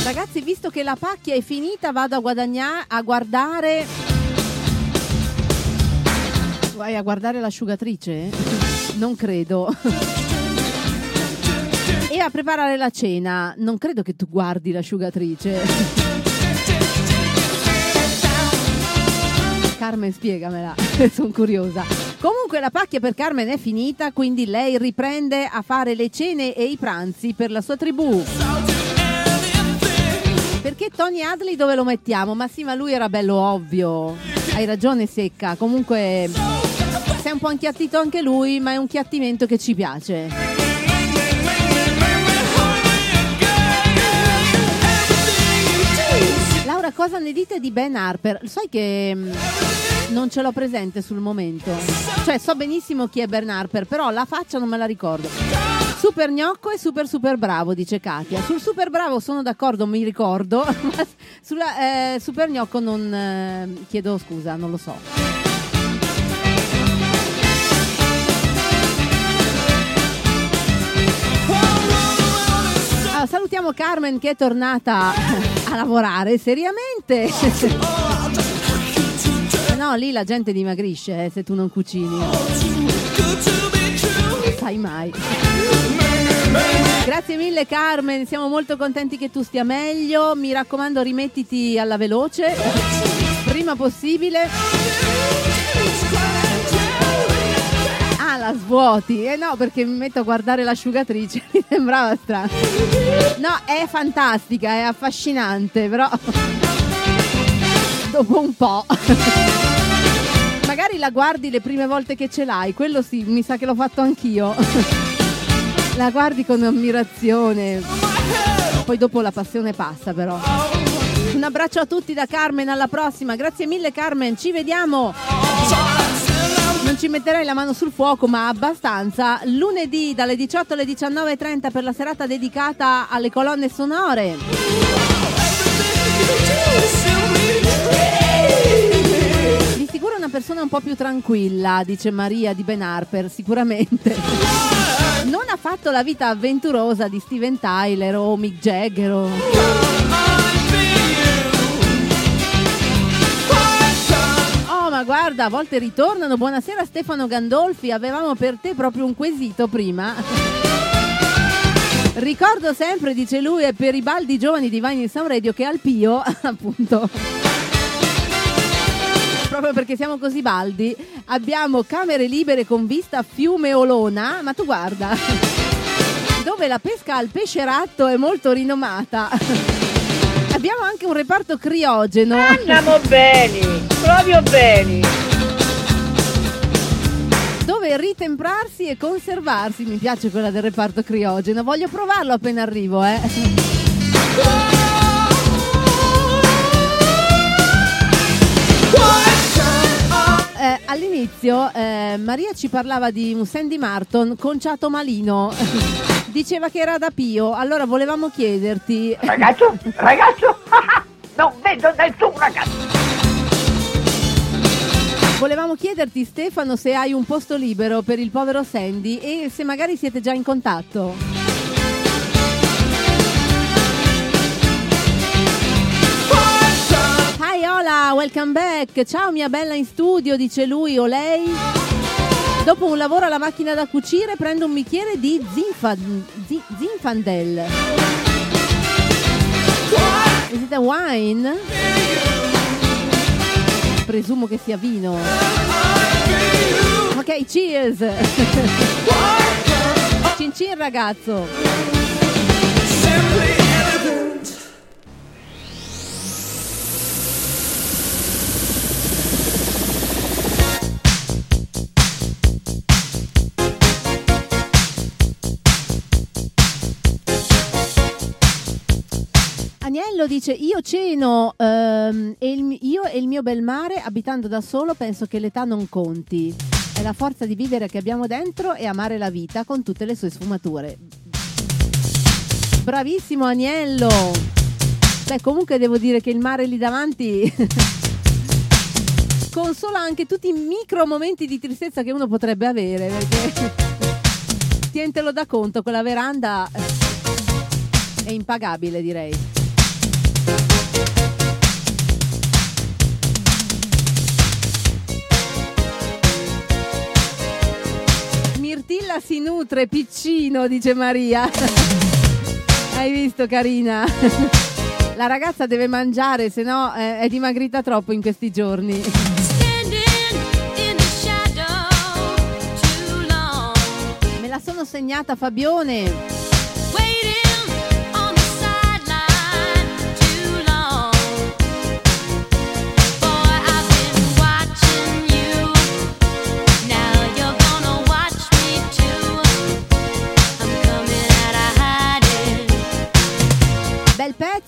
Ragazzi, visto che la pacchia è finita, vado a guadagnare a guardare Vai a guardare l'asciugatrice? Non credo. E a preparare la cena. Non credo che tu guardi l'asciugatrice. Carmen, spiegamela, sono curiosa. Comunque la pacchia per Carmen è finita, quindi lei riprende a fare le cene e i pranzi per la sua tribù. Perché Tony Hadley dove lo mettiamo? Ma sì, ma lui era bello ovvio. Hai ragione, secca. Comunque si è un po' inchiattito anche lui, ma è un chiattimento che ci piace. Laura, cosa ne dite di Ben Harper? Sai che mm, non ce l'ho presente sul momento. Cioè, so benissimo chi è Ben Harper, però la faccia non me la ricordo. Super gnocco e super super bravo, dice Katia. Sul super bravo sono d'accordo, mi ricordo, ma sulla eh, super gnocco non eh, chiedo scusa, non lo so. Allora, salutiamo Carmen che è tornata a lavorare seriamente. No, lì la gente dimagrisce eh, se tu non cucini. Sai mai. Grazie mille Carmen, siamo molto contenti che tu stia meglio. Mi raccomando, rimettiti alla veloce, prima possibile. La svuoti. Eh no, perché mi metto a guardare l'asciugatrice, mi sembrava strano. No, è fantastica, è affascinante, però dopo un po'. Magari la guardi le prime volte che ce l'hai, quello sì, mi sa che l'ho fatto anch'io. La guardi con ammirazione. Poi dopo la passione passa però. Un abbraccio a tutti da Carmen, alla prossima. Grazie mille Carmen, ci vediamo. Non ci metterei la mano sul fuoco, ma abbastanza. Lunedì dalle 18 alle 19.30 per la serata dedicata alle colonne sonore. Di sicuro una persona un po' più tranquilla, dice Maria di Ben Harper, sicuramente. Non ha fatto la vita avventurosa di Steven Tyler o Mick Jagger o... ma guarda, a volte ritornano. Buonasera Stefano Gandolfi, avevamo per te proprio un quesito prima. Ricordo sempre, dice lui, e per i baldi giovani di Vine in Sound Radio che al Pio, appunto, proprio perché siamo così baldi, abbiamo camere libere con vista Fiume Olona, ma tu guarda, dove la pesca al pesce ratto è molto rinomata. Abbiamo anche un reparto criogeno. Andiamo bene, proprio bene. Dove ritemprarsi e conservarsi. Mi piace quella del reparto criogeno. Voglio provarlo appena arrivo, eh. Eh, all'inizio eh, Maria ci parlava di un Sandy Martin conciato malino. Diceva che era da Pio, allora volevamo chiederti. Ragazzo, ragazzo, non vedo nessun ragazzo. Volevamo chiederti Stefano se hai un posto libero per il povero Sandy e se magari siete già in contatto. Hi Ola, welcome back. Ciao mia bella in studio, dice lui o lei. Dopo un lavoro alla macchina da cucire prendo un bicchiere di Zinfan- Zi- Zinfandel. Is it a wine? Presumo che sia vino. Ok, cheers! Cin cin ragazzo! Agnello dice: Io ceno ehm, e il io e il mio bel mare, abitando da solo, penso che l'età non conti. È la forza di vivere che abbiamo dentro e amare la vita con tutte le sue sfumature. Bravissimo Agnello! Beh, comunque devo dire che il mare lì davanti consola anche tutti i micro momenti di tristezza che uno potrebbe avere, perché tientelo da conto, quella veranda è impagabile, direi. Mirtilla si nutre, piccino, dice Maria. Hai visto, carina? La ragazza deve mangiare, se no eh, è dimagrita troppo in questi giorni. Me la sono segnata, Fabione.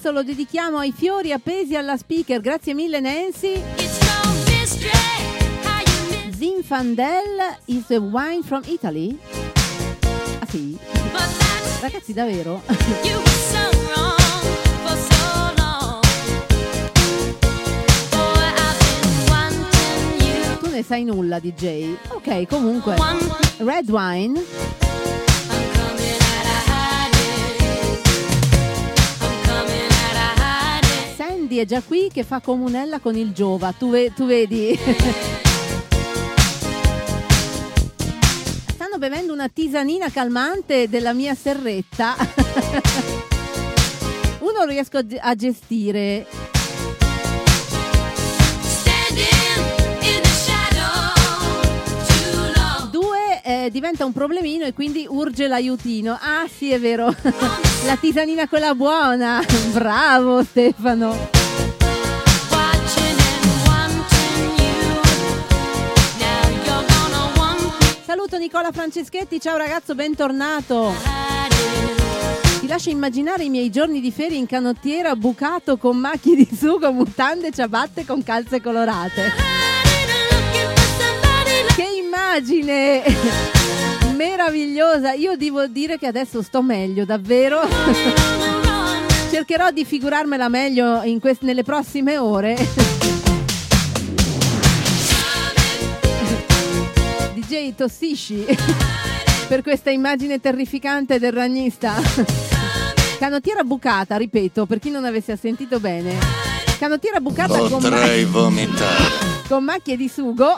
Pezzo, lo dedichiamo ai fiori appesi alla speaker. Grazie mille Nancy. Zinfandel is a wine from Italy? Ah sì? Ragazzi, davvero? Tu ne sai nulla, DJ. Ok, comunque. Red wine. Sandy è già qui che fa comunella con il Giova. Tu, ve- tu vedi? Stanno bevendo una tisanina calmante della mia serretta. Uno riesco a, a gestire. Due eh, diventa un problemino e quindi urge l'aiutino. Ah sì, è vero. La tisanina quella buona. Bravo Stefano. Saluto Nicola Franceschetti, ciao ragazzo, bentornato. Ti lascio immaginare i miei giorni di ferie in canottiera bucato con macchie di sugo, mutande, ciabatte con calze colorate. Che immagine! Meravigliosa! Io devo dire che adesso sto meglio, davvero. Cercherò di figurarmela meglio quest- nelle prossime ore. DJ tossisci per questa immagine terrificante del ragnista. Canottiera bucata, ripeto, per chi non avesse sentito bene. Canottiera bucata con, Potrei vomitare. con macchie di sugo,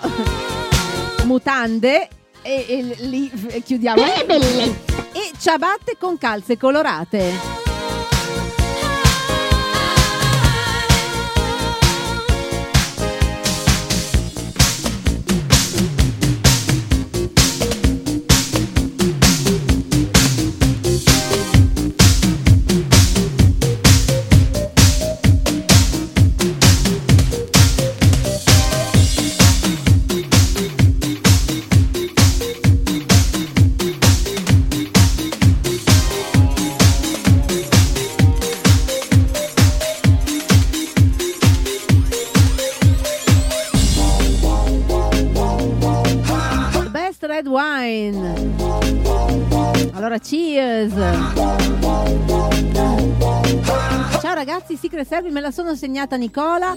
mutande e, e lì chiudiamo. E ciabatte con calze colorate. Wine. Allora, cheers. Ciao ragazzi, Secret Service me la sono segnata Nicola.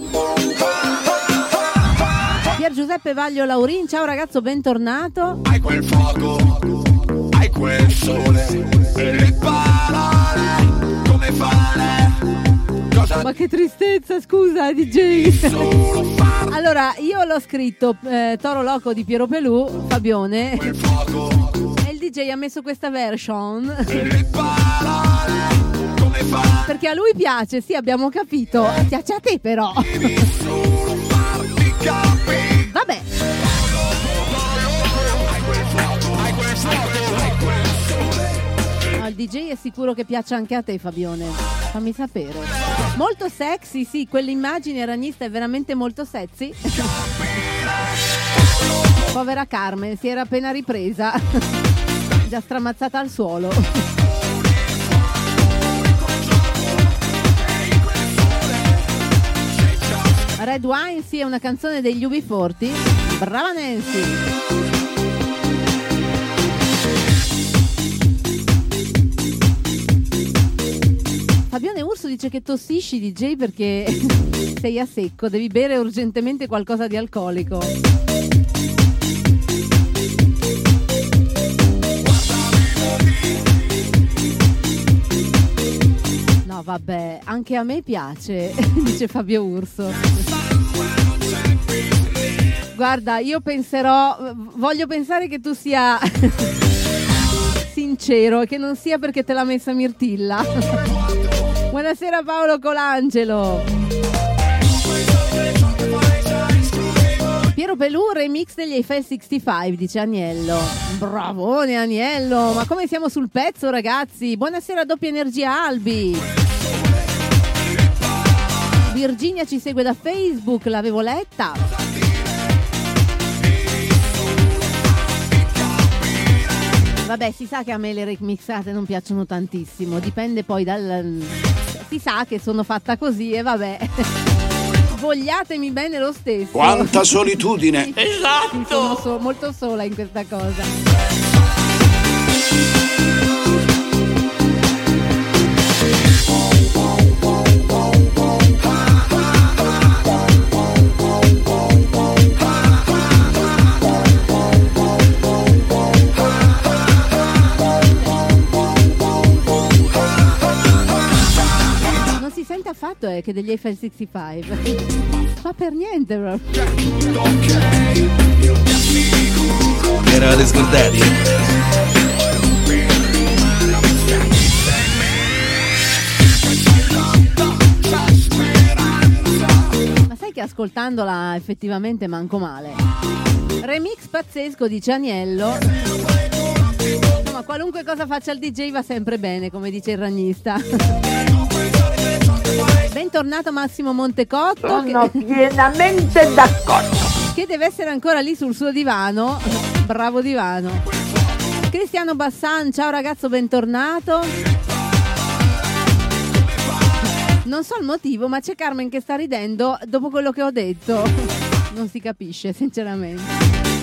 Pier Giuseppe Vaglio Laurin, ciao ragazzo, bentornato. Hai quel fuoco, hai quel sole, e le parole, come fare? Cosa Ma che tristezza, scusa, DJ. allora, io l'ho scritto eh, Toro Loco di Piero Pelù, Fabione. E il DJ ha messo questa version. Perché a lui piace, sì, abbiamo capito. Piace a te però. Vabbè. No, il DJ è sicuro che piaccia anche a te, Fabione. Fammi sapere. Molto sexy, sì, quell'immagine ragnista è veramente molto sexy. Povera Carmen, si era appena ripresa. Già stramazzata al suolo. Red Wine, sì, è una canzone degli Ubi Forti. Brava Nancy! Fabione Urso dice che tossisci DJ perché sei a secco, devi bere urgentemente qualcosa di alcolico. No, vabbè, anche a me piace, dice Fabio Urso. Guarda, io penserò, voglio pensare che tu sia sincero e che non sia perché te l'ha messa Mirtilla. Buonasera Paolo Colangelo. Piero Pelù, remix degli Eiffel 65, dice Agnello. Bravone Agnello, ma come siamo sul pezzo ragazzi? Buonasera doppia energia Albi. Virginia ci segue da Facebook, l'avevo letta. Vabbè, si sa che a me le remixate non piacciono tantissimo, dipende poi dal... Si sa che sono fatta così e vabbè. Vogliatemi bene lo stesso. Quanta solitudine! Sì, sono so- molto sola in questa cosa. Affatto eh, che degli Eiffel 65. Ma per niente proprio. Eravate scordati? Ma sai che ascoltandola effettivamente manco male. Remix pazzesco dice Agnello. Ma qualunque cosa faccia il DJ va sempre bene, come dice il ragnista. Bentornato Massimo Montecotto. Sono che- pienamente d'accordo. che deve essere ancora lì sul suo divano. Bravo divano. Cristiano Bassan, ciao ragazzo, bentornato. Non so il motivo, ma c'è Carmen che sta ridendo dopo quello che ho detto. Non si capisce, sinceramente.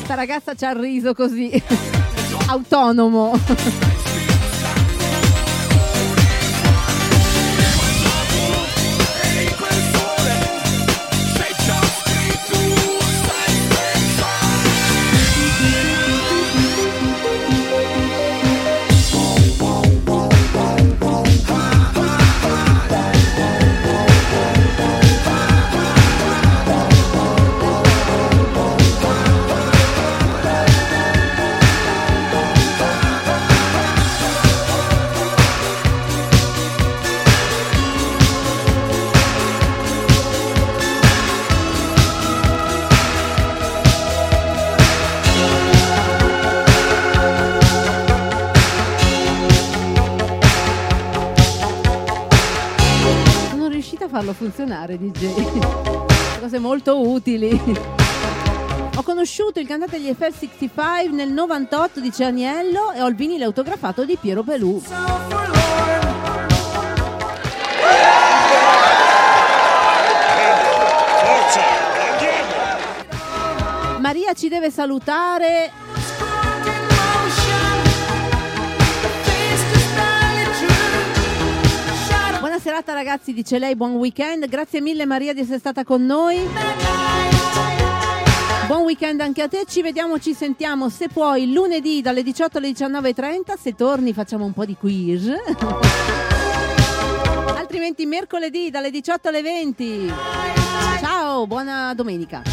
Sta ragazza ci ha riso così. Autonomo. Farlo funzionare, DJ. Cose molto utili. Ho conosciuto il cantante degli Eiffel 65 nel 98, dice Agnello, e ho il vinile autografato di Piero Pelù. Maria ci deve salutare. Serata ragazzi, dice lei, buon weekend. Grazie mille Maria di essere stata con noi. Buon weekend anche a te, ci vediamo, ci sentiamo se puoi lunedì dalle 18 alle 19.30, se torni facciamo un po' di quiz. Altrimenti mercoledì dalle 18 alle 20. Ciao, buona domenica.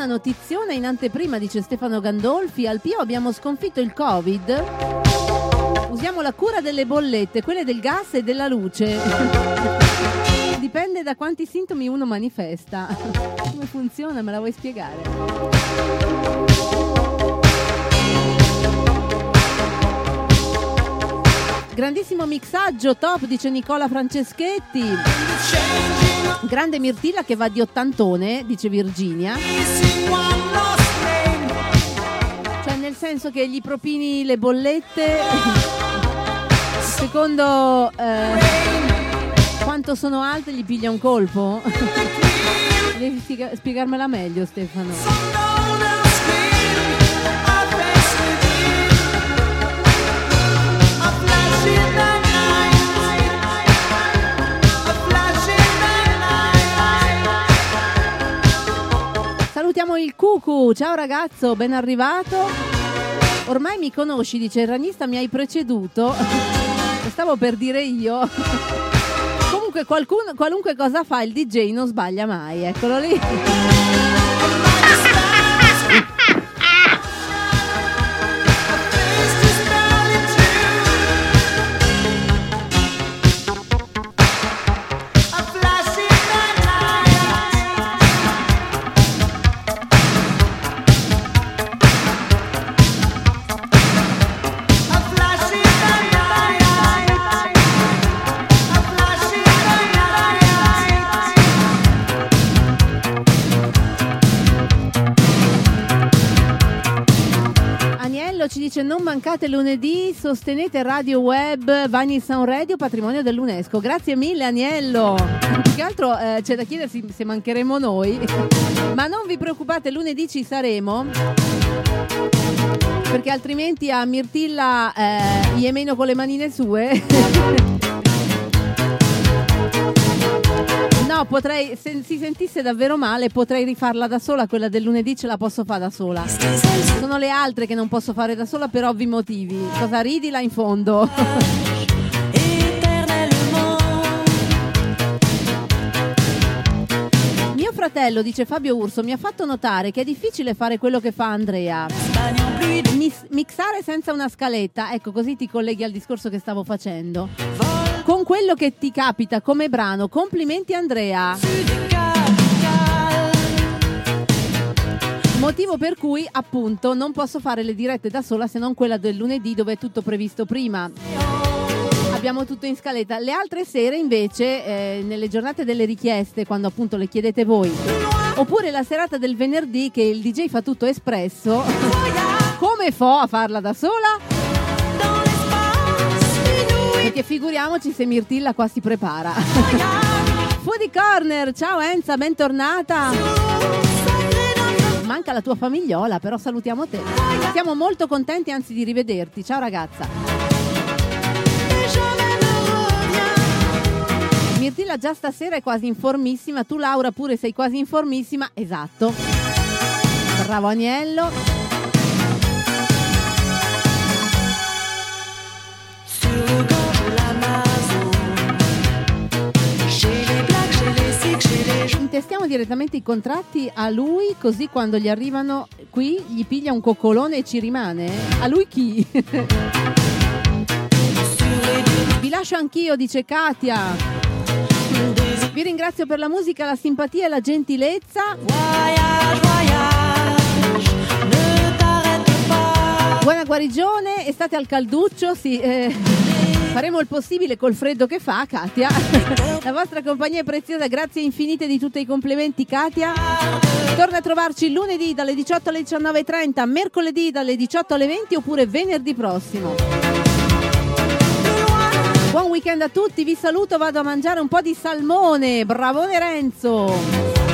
Una notizione in anteprima, dice Stefano Gandolfi. Al Pio abbiamo sconfitto il Covid. Usiamo la cura delle bollette, quelle del gas e della luce. Dipende da quanti sintomi uno manifesta. Come funziona? Me la vuoi spiegare? Grandissimo mixaggio, top, dice Nicola Franceschetti. Grande Mirtilla che va di ottantone, dice Virginia. Cioè nel senso che gli propini le bollette Secondo eh, quanto sono alte gli piglia un colpo? Devi spiega- spiegarmela meglio Stefano. Salutiamo il Cucu, ciao ragazzo, ben arrivato. Ormai mi conosci, dice il ranista, mi hai preceduto. Stavo per dire io. Comunque qualcuno, qualunque cosa fa il DJ non sbaglia mai, eccolo lì. Dice non mancate lunedì, sostenete Radio Web Vani Sound Radio, patrimonio dell'UNESCO. Grazie mille Agnello. Più che altro eh, c'è da chiedersi se mancheremo noi, ma non vi preoccupate, lunedì ci saremo. Perché altrimenti a Mirtilla eh, gli è meno con le manine sue. Potrei, se si sentisse davvero male, potrei rifarla da sola. Quella del lunedì ce la posso fare da sola. Sono le altre che non posso fare da sola per ovvi motivi. Cosa ridi là in fondo? Mio fratello, dice Fabio Urso, mi ha fatto notare che è difficile fare quello che fa Andrea. Mis- mixare senza una scaletta, ecco così ti colleghi al discorso che stavo facendo. Con quello che ti capita come brano, complimenti Andrea. Motivo per cui appunto non posso fare le dirette da sola se non quella del lunedì dove è tutto previsto prima. Abbiamo tutto in scaletta. Le altre sere invece, eh, nelle giornate delle richieste, quando appunto le chiedete voi, oppure la serata del venerdì che il DJ fa tutto espresso, come fo a farla da sola? Perché figuriamoci se Mirtilla qua si prepara. Foodie Corner, ciao Enza, bentornata. Manca la tua famigliola, però salutiamo te. Siamo molto contenti anzi di rivederti. Ciao ragazza. Mirtilla già stasera è quasi informissima, tu Laura pure sei quasi informissima, esatto. Bravo Agnello. Intestiamo direttamente i contratti a lui, così quando gli arrivano qui gli piglia un coccolone e ci rimane? A lui chi? Vi lascio anch'io, dice Katia. Vi ringrazio per la musica, la simpatia e la gentilezza. Buona guarigione, estate al calduccio, sì, eh, faremo il possibile col freddo che fa, Katia. La vostra compagnia è preziosa, grazie infinite di tutti i complimenti, Katia. Torna a trovarci lunedì dalle 18 alle 19.30, mercoledì dalle 18 alle 20 oppure venerdì prossimo. Buon weekend a tutti, vi saluto, vado a mangiare un po' di salmone. Bravone Renzo!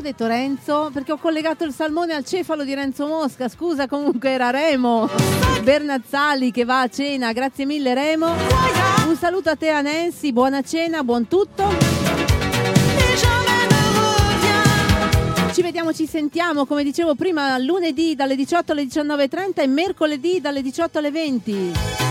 Ho detto Renzo? Perché ho collegato il salmone al cefalo di Renzo Mosca. Scusa, comunque era Remo Bernazzali che va a cena. Grazie mille, Remo. Un saluto a te, a Nancy. Buona cena, buon tutto. Ci vediamo, ci sentiamo, come dicevo prima, lunedì dalle 18 alle 19.30 e mercoledì dalle 18 alle 20.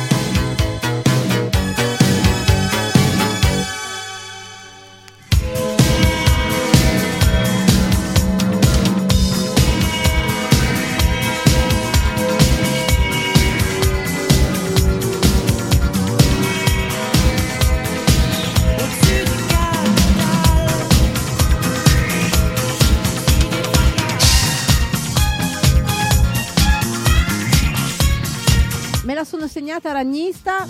Segnata ragnista.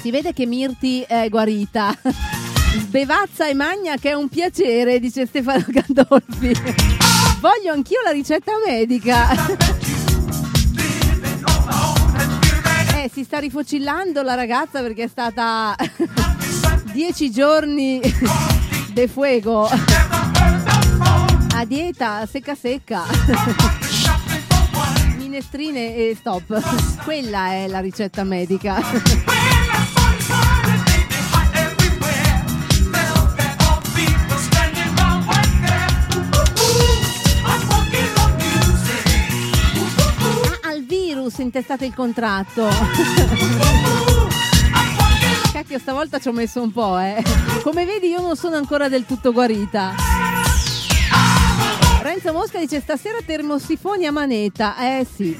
Si vede che Mirti è guarita. Bevazza e magna che è un piacere, dice Stefano Gandolfi. Voglio anch'io la ricetta medica. Eh, si sta rifocillando la ragazza perché è stata dieci giorni de fuego. A dieta, secca secca. Minestrine e stop. Quella è la ricetta medica. Ah, al virus intestate il contratto. Cacchio, stavolta ci ho messo un po', eh. Come vedi io non sono ancora del tutto guarita. Renzo Mosca dice stasera termosifoni a manetta. Eh sì.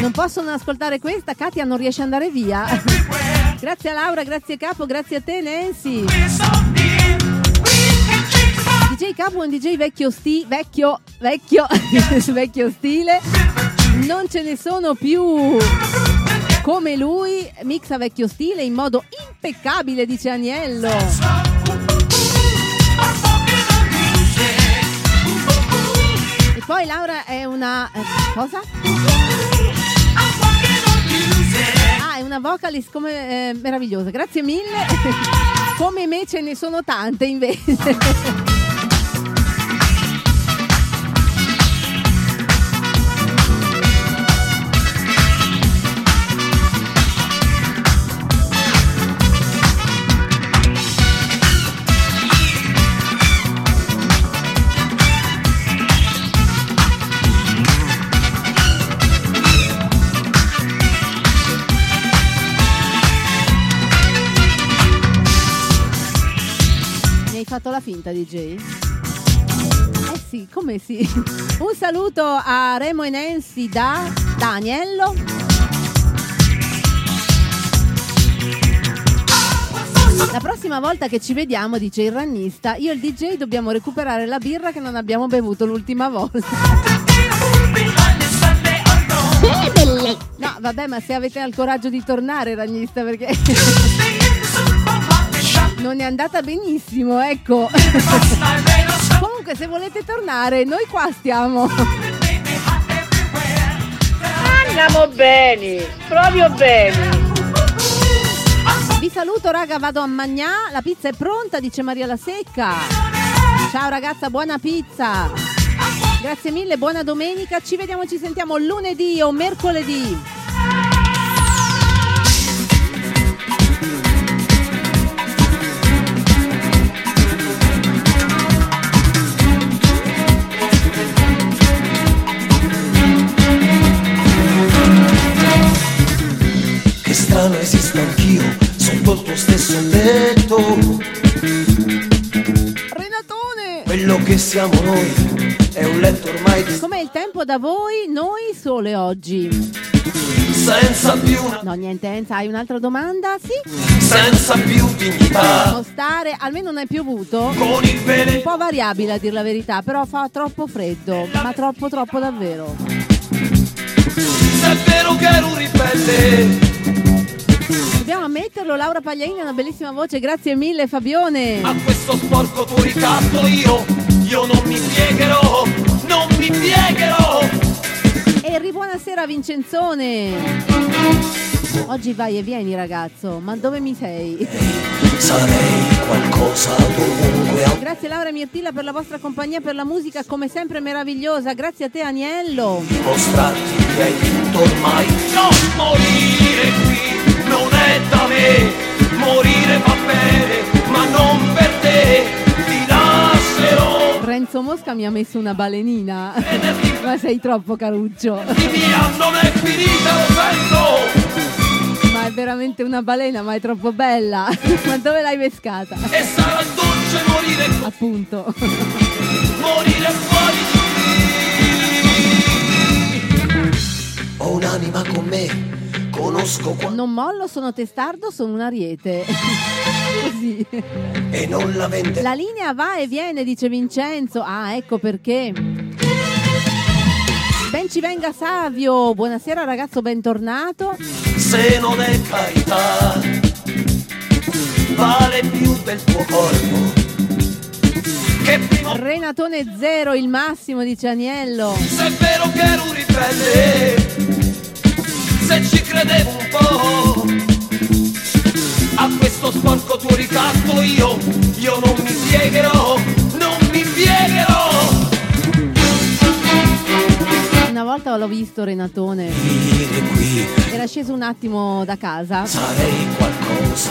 Non possono ascoltare questa, Katia non riesce ad andare via. grazie a Laura, grazie Capo, grazie a te Nancy. DJ Capo è un DJ vecchio sti, vecchio, vecchio, vecchio stile. Non ce ne sono più come lui, mixa vecchio stile in modo impeccabile, dice Aniello. Poi Laura è una... eh, cosa? Ah, è una vocalist come, eh, meravigliosa, grazie mille. come me ce ne sono tante invece. Fatto la finta, DJ? Eh sì, come sì. Un saluto a Remo e Nancy da Daniello. La prossima volta che ci vediamo, dice il rannista, io e il DJ dobbiamo recuperare la birra che non abbiamo bevuto l'ultima volta. No, vabbè, ma se avete il coraggio di tornare, ragnista, perché non è andata benissimo, ecco. Comunque, se volete tornare, noi qua stiamo. Andiamo bene, proprio bene. Vi saluto, raga, vado a Magnà. La pizza è pronta, dice Maria La Secca. Ciao ragazza, buona pizza. Grazie mille, buona domenica. Ci vediamo, ci sentiamo lunedì o mercoledì. Esisto anch'io sotto il tuo stesso tetto. Renatone! Quello che siamo noi è un letto ormai di Com'è il tempo da voi? Noi sole oggi. senza più una No, niente, Enza, hai un'altra domanda? Sì? senza più dignità. Possiamo stare, almeno non è piovuto. Con il bene Un po' variabile a dir la verità, però fa troppo freddo, ma troppo troppo davvero. se è vero che ero un ribelle. Dobbiamo ammetterlo, Laura Pagliaini ha una bellissima voce, grazie mille Fabione. A questo sporco tuo ricatto io, io non mi piegherò, non mi piegherò. E ribuonasera Vincenzone. Oggi vai e vieni ragazzo, ma dove mi sei? Sarei qualcosa dovunque. Grazie Laura Mirtilla per la vostra compagnia, per la musica come sempre meravigliosa, grazie a te Aniello. Mostrarti che hai vinto ormai. Non morire qui, non è da me. Morire va bene, ma non per te. Ti lascerò. Renzo Mosca mi ha messo una balenina, ma sei troppo caruccio. Non è finita, lo. Ma è veramente una balena, ma è troppo bella. ma dove l'hai pescata? E sarà dolce morire Appunto. morire fuori di qui. Ho un'anima con me, conosco qua Non mollo, sono testardo, sono un ariete. Così. e non la vende. La linea va e viene, dice Vincenzo. Ah, ecco perché. Ben ci venga Savio. Buonasera ragazzo, bentornato. Se non è carità, vale più del tuo corpo. Renatone zero, il massimo, dice Aniello. se è vero che ero un ribelle. Se ci credevo un po'. A questo sporco tuo ricatto io, io non mi piegherò, non mi piegherò. Una volta l'ho visto Renatone. Era sceso un attimo da casa Sarei qualcosa,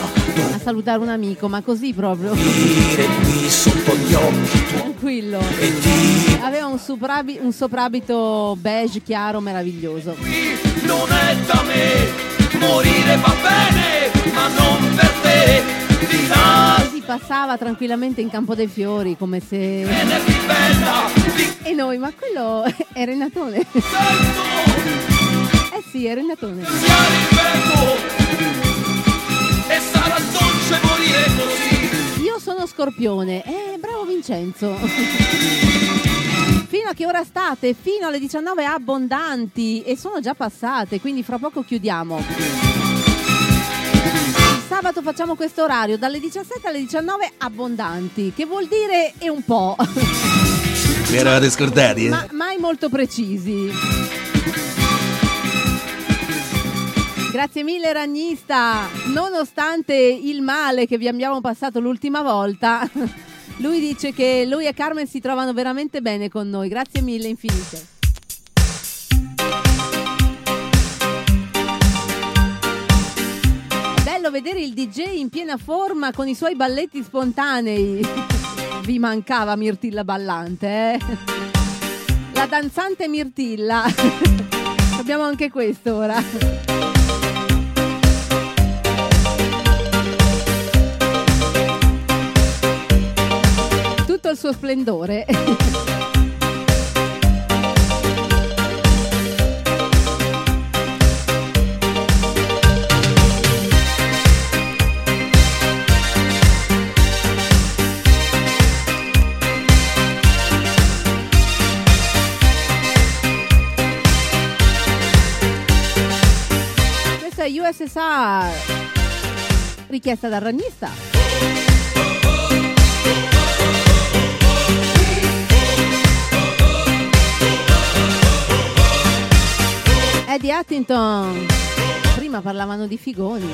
a salutare un amico, ma così proprio. dire qui sotto gli occhi tuoi. Tranquillo. Aveva un, soprabi- un soprabito beige chiaro meraviglioso. non è da me, morire va bene, ma non per te. Di là, passava tranquillamente in campo dei fiori come se. E noi, ma quello è Renatone. Eh sì, è Renatone. Io sono Scorpione. Eh, bravo Vincenzo. Fino a che ora state? Fino alle 19 abbondanti e sono già passate, quindi fra poco chiudiamo. Sabato facciamo questo orario dalle 17 alle 19 abbondanti, che vuol dire è un po', Vi eravate scordati, eh? ma mai molto precisi. Grazie mille Ragnista, nonostante il male che vi abbiamo passato l'ultima volta, lui dice che lui e Carmen si trovano veramente bene con noi, grazie mille infinite. Bello vedere il DJ in piena forma con i suoi balletti spontanei. Vi mancava Mirtilla Ballante, eh? La danzante Mirtilla. Abbiamo anche questo ora. Tutto il suo splendore. USSR. Richiesta dal ragnista. Eddie Huntington. Prima parlavano di figoni.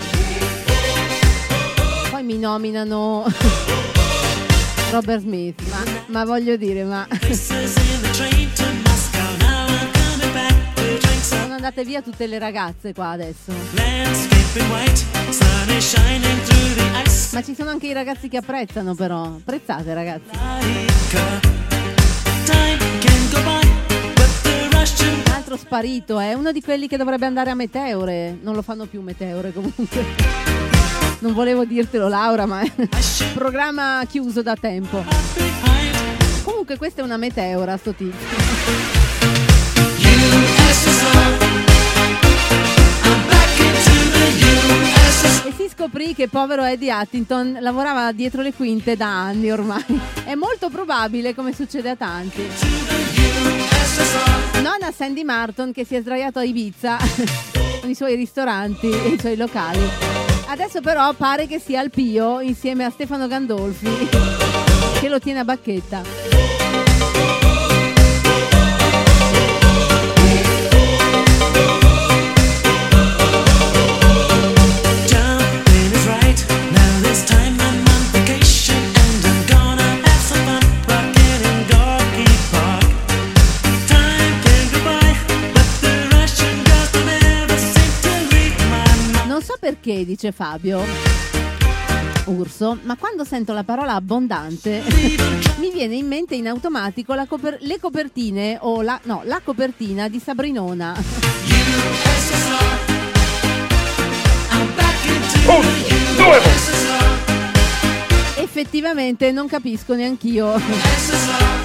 Poi mi nominano Robert Smith. Ma, ma voglio dire, ma. Andate via tutte le ragazze qua adesso. Ma ci sono anche i ragazzi che apprezzano però. Apprezzate ragazzi. Un altro sparito, è uno di quelli che dovrebbe andare a Meteore. Non lo fanno più Meteore comunque. Non volevo dirtelo Laura, ma è programma chiuso da tempo. Comunque questa è una Meteora, sto tizio. Scoprì che povero Eddie Huntington lavorava dietro le quinte da anni ormai. È molto probabile, come succede a tanti. Non a Sandy Martin che si è sdraiato a Ibiza con i suoi ristoranti e i suoi locali. Adesso però pare che sia al Pio insieme a Stefano Gandolfi che lo tiene a bacchetta. Perché, dice Fabio. Urso, ma quando sento la parola abbondante mi viene in mente in automatico la coper- le copertine o la, no, la copertina di Sabrinona. Effettivamente non capisco neanch'io.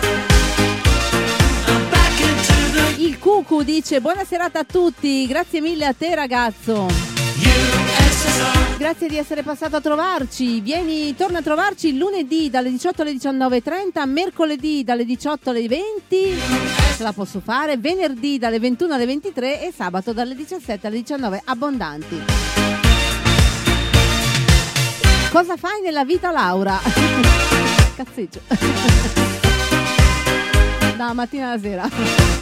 Il Cucu dice buona serata a tutti, grazie mille a te ragazzo. Grazie di essere passato a trovarci. Vieni, torna a trovarci lunedì dalle 18 alle 19.30, mercoledì dalle 18 alle 20. Ce la posso fare. Venerdì dalle 21 alle 23 e sabato dalle 17 alle 19 abbondanti. Cosa fai nella vita, Laura? Cazzeggio. dalla mattina alla sera.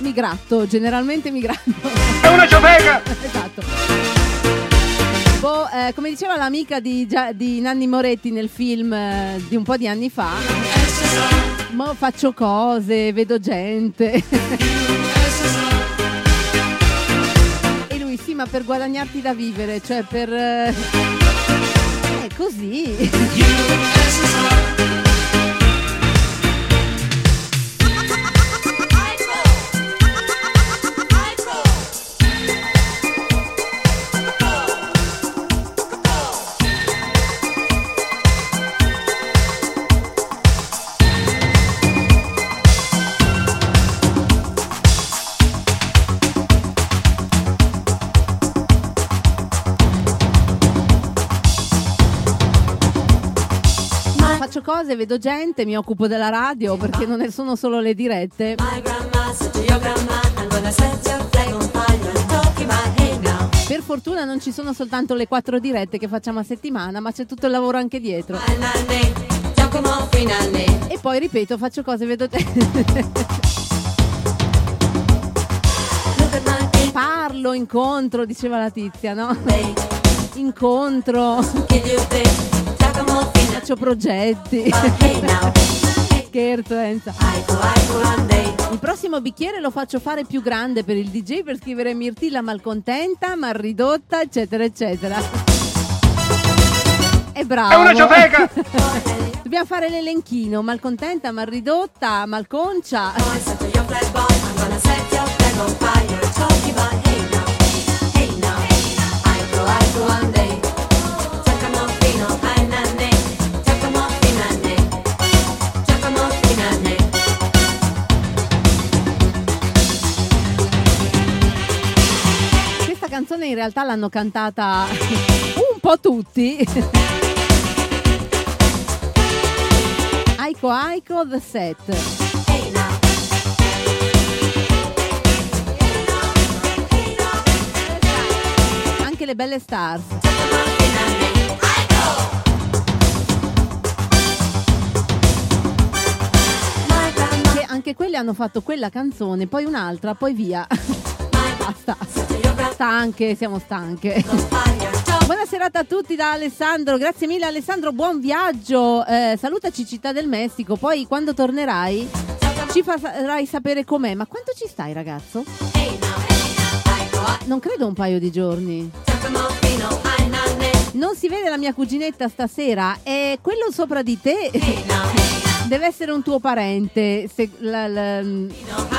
Mi gratto, generalmente mi gratto. È una ciofeca! esatto. Boh, eh, come diceva l'amica di, di Nanni Moretti nel film eh, di un po' di anni fa, mo faccio cose, vedo gente. e lui, sì, ma per guadagnarti da vivere, cioè per... eh, È così. Cose, vedo gente, mi occupo della radio perché non ne sono solo le dirette. Per fortuna non ci sono soltanto le quattro dirette che facciamo a settimana, ma c'è tutto il lavoro anche dietro. E poi ripeto, faccio cose, vedo gente. Parlo, incontro, diceva la tizia, no? Incontro. Faccio progetti. Scherzo, Enza. Il prossimo bicchiere lo faccio fare più grande per il DJ per scrivere Mirtilla malcontenta, mal ridotta, eccetera, eccetera. È bravo. È una ciofeca! Dobbiamo fare l'elenchino, malcontenta, mal ridotta, malconcia. Realtà l'hanno cantata un po' tutti. Aiko Aiko The Set. Anche le belle stars. Che anche quelle hanno fatto quella canzone, poi un'altra, poi via. Basta. Stanche, siamo stanche. Buona serata a tutti da Alessandro, grazie mille Alessandro, buon viaggio. Eh, salutaci Città del Messico, poi quando tornerai ci farai sapere com'è. Ma quanto ci stai ragazzo? Non credo un paio di giorni. Non si vede la mia cuginetta stasera e quello sopra di te deve essere un tuo parente, se, la- la-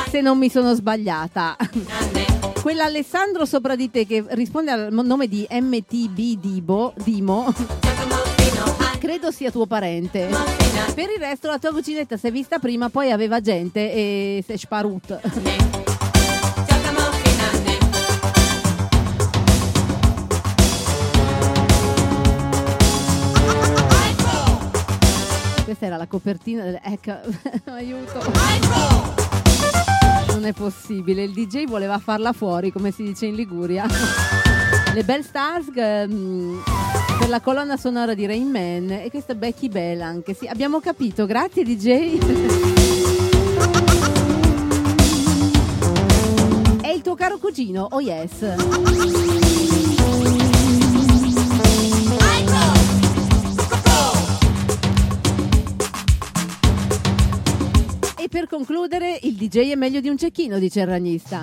se non mi sono sbagliata. Quell'Alessandro sopra di te che risponde al nome di MTB Dibo, Dimo, credo sia tuo parente. Per il resto la tua cuginetta si è vista prima, poi aveva gente e si è sparut. Questa era la copertina del... Ecco, aiuto. Non è possibile, il DJ voleva farla fuori, come si dice in Liguria. Le Bell Stars ehm, per la colonna sonora di Rain Man e questa Becky Bell anche. Sì, abbiamo capito, grazie DJ. È il tuo caro cugino, oh yes. Per concludere, il DJ è meglio di un cecchino, dice il ragnista.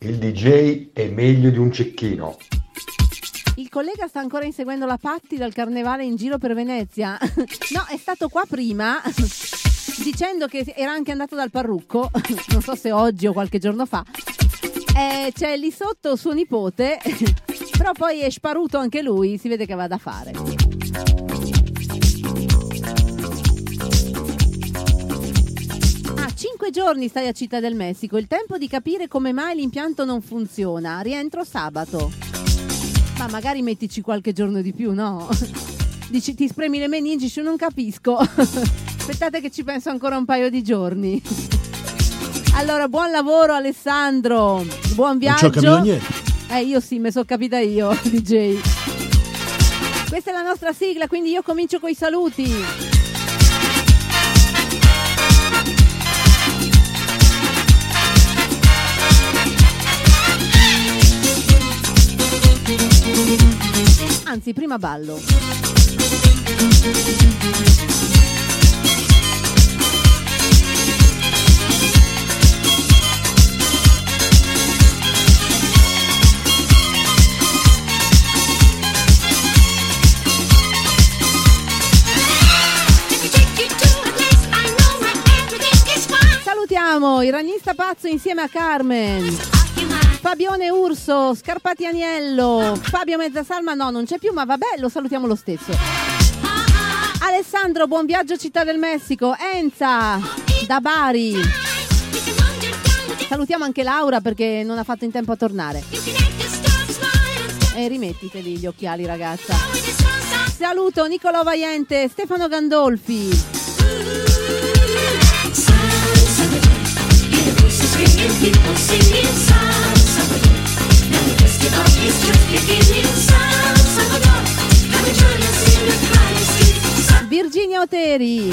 Il DJ è meglio di un cecchino. Il collega sta ancora inseguendo la Patti dal carnevale in giro per Venezia. No, è stato qua prima dicendo che era anche andato dal parrucco, non so se oggi o qualche giorno fa. Eh, c'è lì sotto suo nipote, però poi è sparuto anche lui, si vede che va da fare. Ah, cinque giorni stai a Città del Messico, il tempo di capire come mai l'impianto non funziona. Rientro sabato. Ma magari mettici qualche giorno di più, no? Dici, ti spremi le meningi, non capisco. Aspettate che ci penso ancora un paio di giorni. Allora, buon lavoro Alessandro, buon viaggio. niente. Eh, io sì, mi sono capita io, DJ. Questa è la nostra sigla, quindi io comincio coi saluti. Anzi, prima ballo. Salutiamo il ragnista pazzo insieme a Carmen. Fabione Urso, Scarpati Agnello, Fabio Mezzasalma, no, non c'è più, ma vabbè, lo salutiamo lo stesso. Alessandro, buon viaggio Città del Messico. Enza, da Bari. Salutiamo anche Laura perché non ha fatto in tempo a tornare. E rimettiteli gli occhiali, ragazza. Saluto Nicolò Vaiente, Stefano Gandolfi. Virginia Oteri.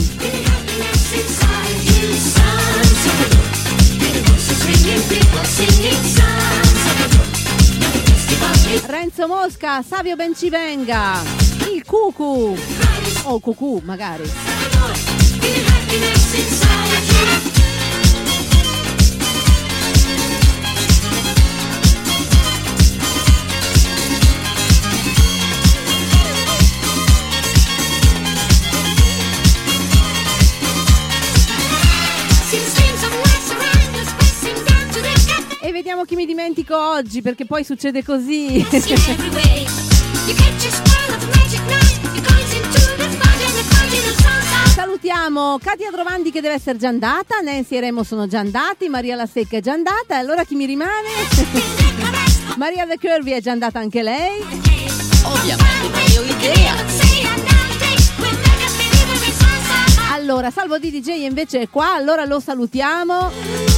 Renzo Mosca, Savio Bencivenga, il Cucu, o Cucù magari. Vediamo chi mi dimentico oggi, perché poi succede così. Salutiamo Katia Trovandi che deve essere già andata, Nancy e Remo sono già andati, Maria La Secca è già andata, e allora chi mi rimane? Maria The Curvy è già andata anche lei. Ovviamente, idea. Allora, Salvo di DJ invece è qua, allora lo salutiamo.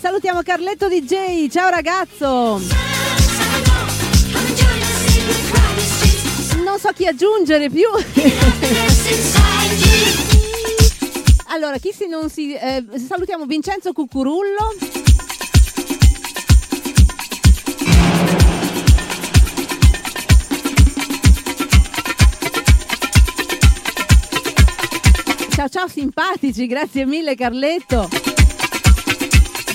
Salutiamo Carletto DJ, ciao ragazzo! Non so chi aggiungere più. allora, chi si non si. eh, salutiamo Vincenzo Cucurullo. Ciao ciao simpatici, grazie mille Carletto.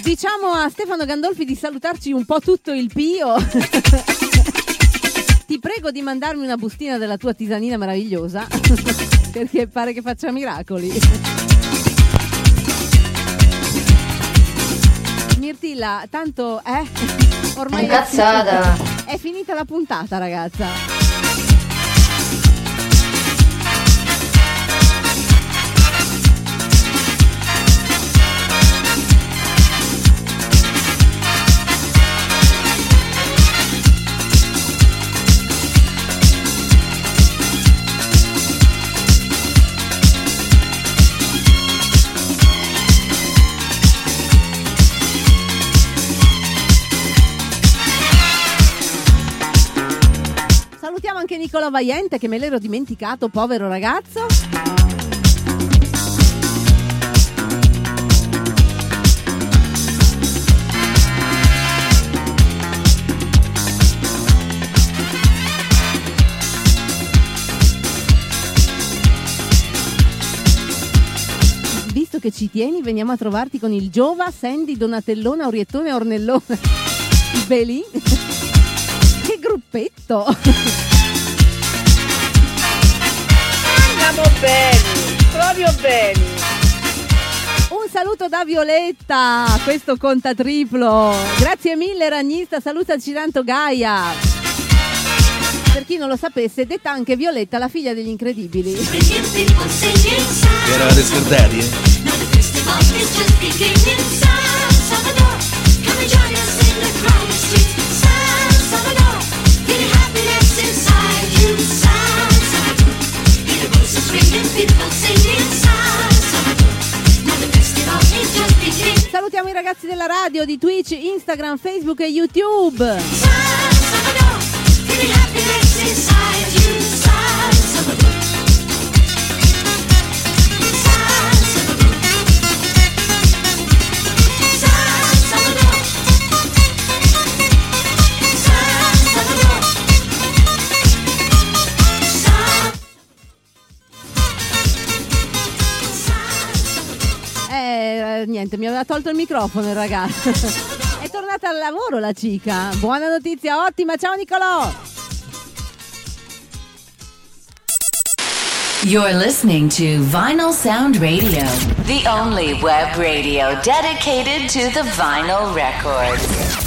Diciamo a Stefano Gandolfi di salutarci un po' tutto il Pio. Ti prego di mandarmi una bustina della tua tisanina meravigliosa, perché pare che faccia miracoli. Mirtilla, tanto eh? Ormai è è finita la puntata, ragazza. Salutiamo anche Nicola Vaiente che me l'ero dimenticato, povero ragazzo. Visto che ci tieni, veniamo a trovarti con il Giova, Sandy, Donatellona, Oriettone, Ornellona. Belin. Che gruppetto! Andiamo bene, proprio bene. Un saluto da Violetta, questo conta triplo. Grazie mille ragnista, salutaci tanto Gaia. Per chi non lo sapesse, detta anche Violetta, la figlia degli incredibili. Eravate scordati, eh? Salutiamo i ragazzi della radio, di Twitch, Instagram, Facebook e YouTube. Eh, niente, mi aveva tolto il microfono il ragazzo. È tornata al lavoro la cica. Buona notizia, ottima. Ciao Nicolò. You're listening to Vinyl Sound Radio, the only web radio dedicated to the vinyl record.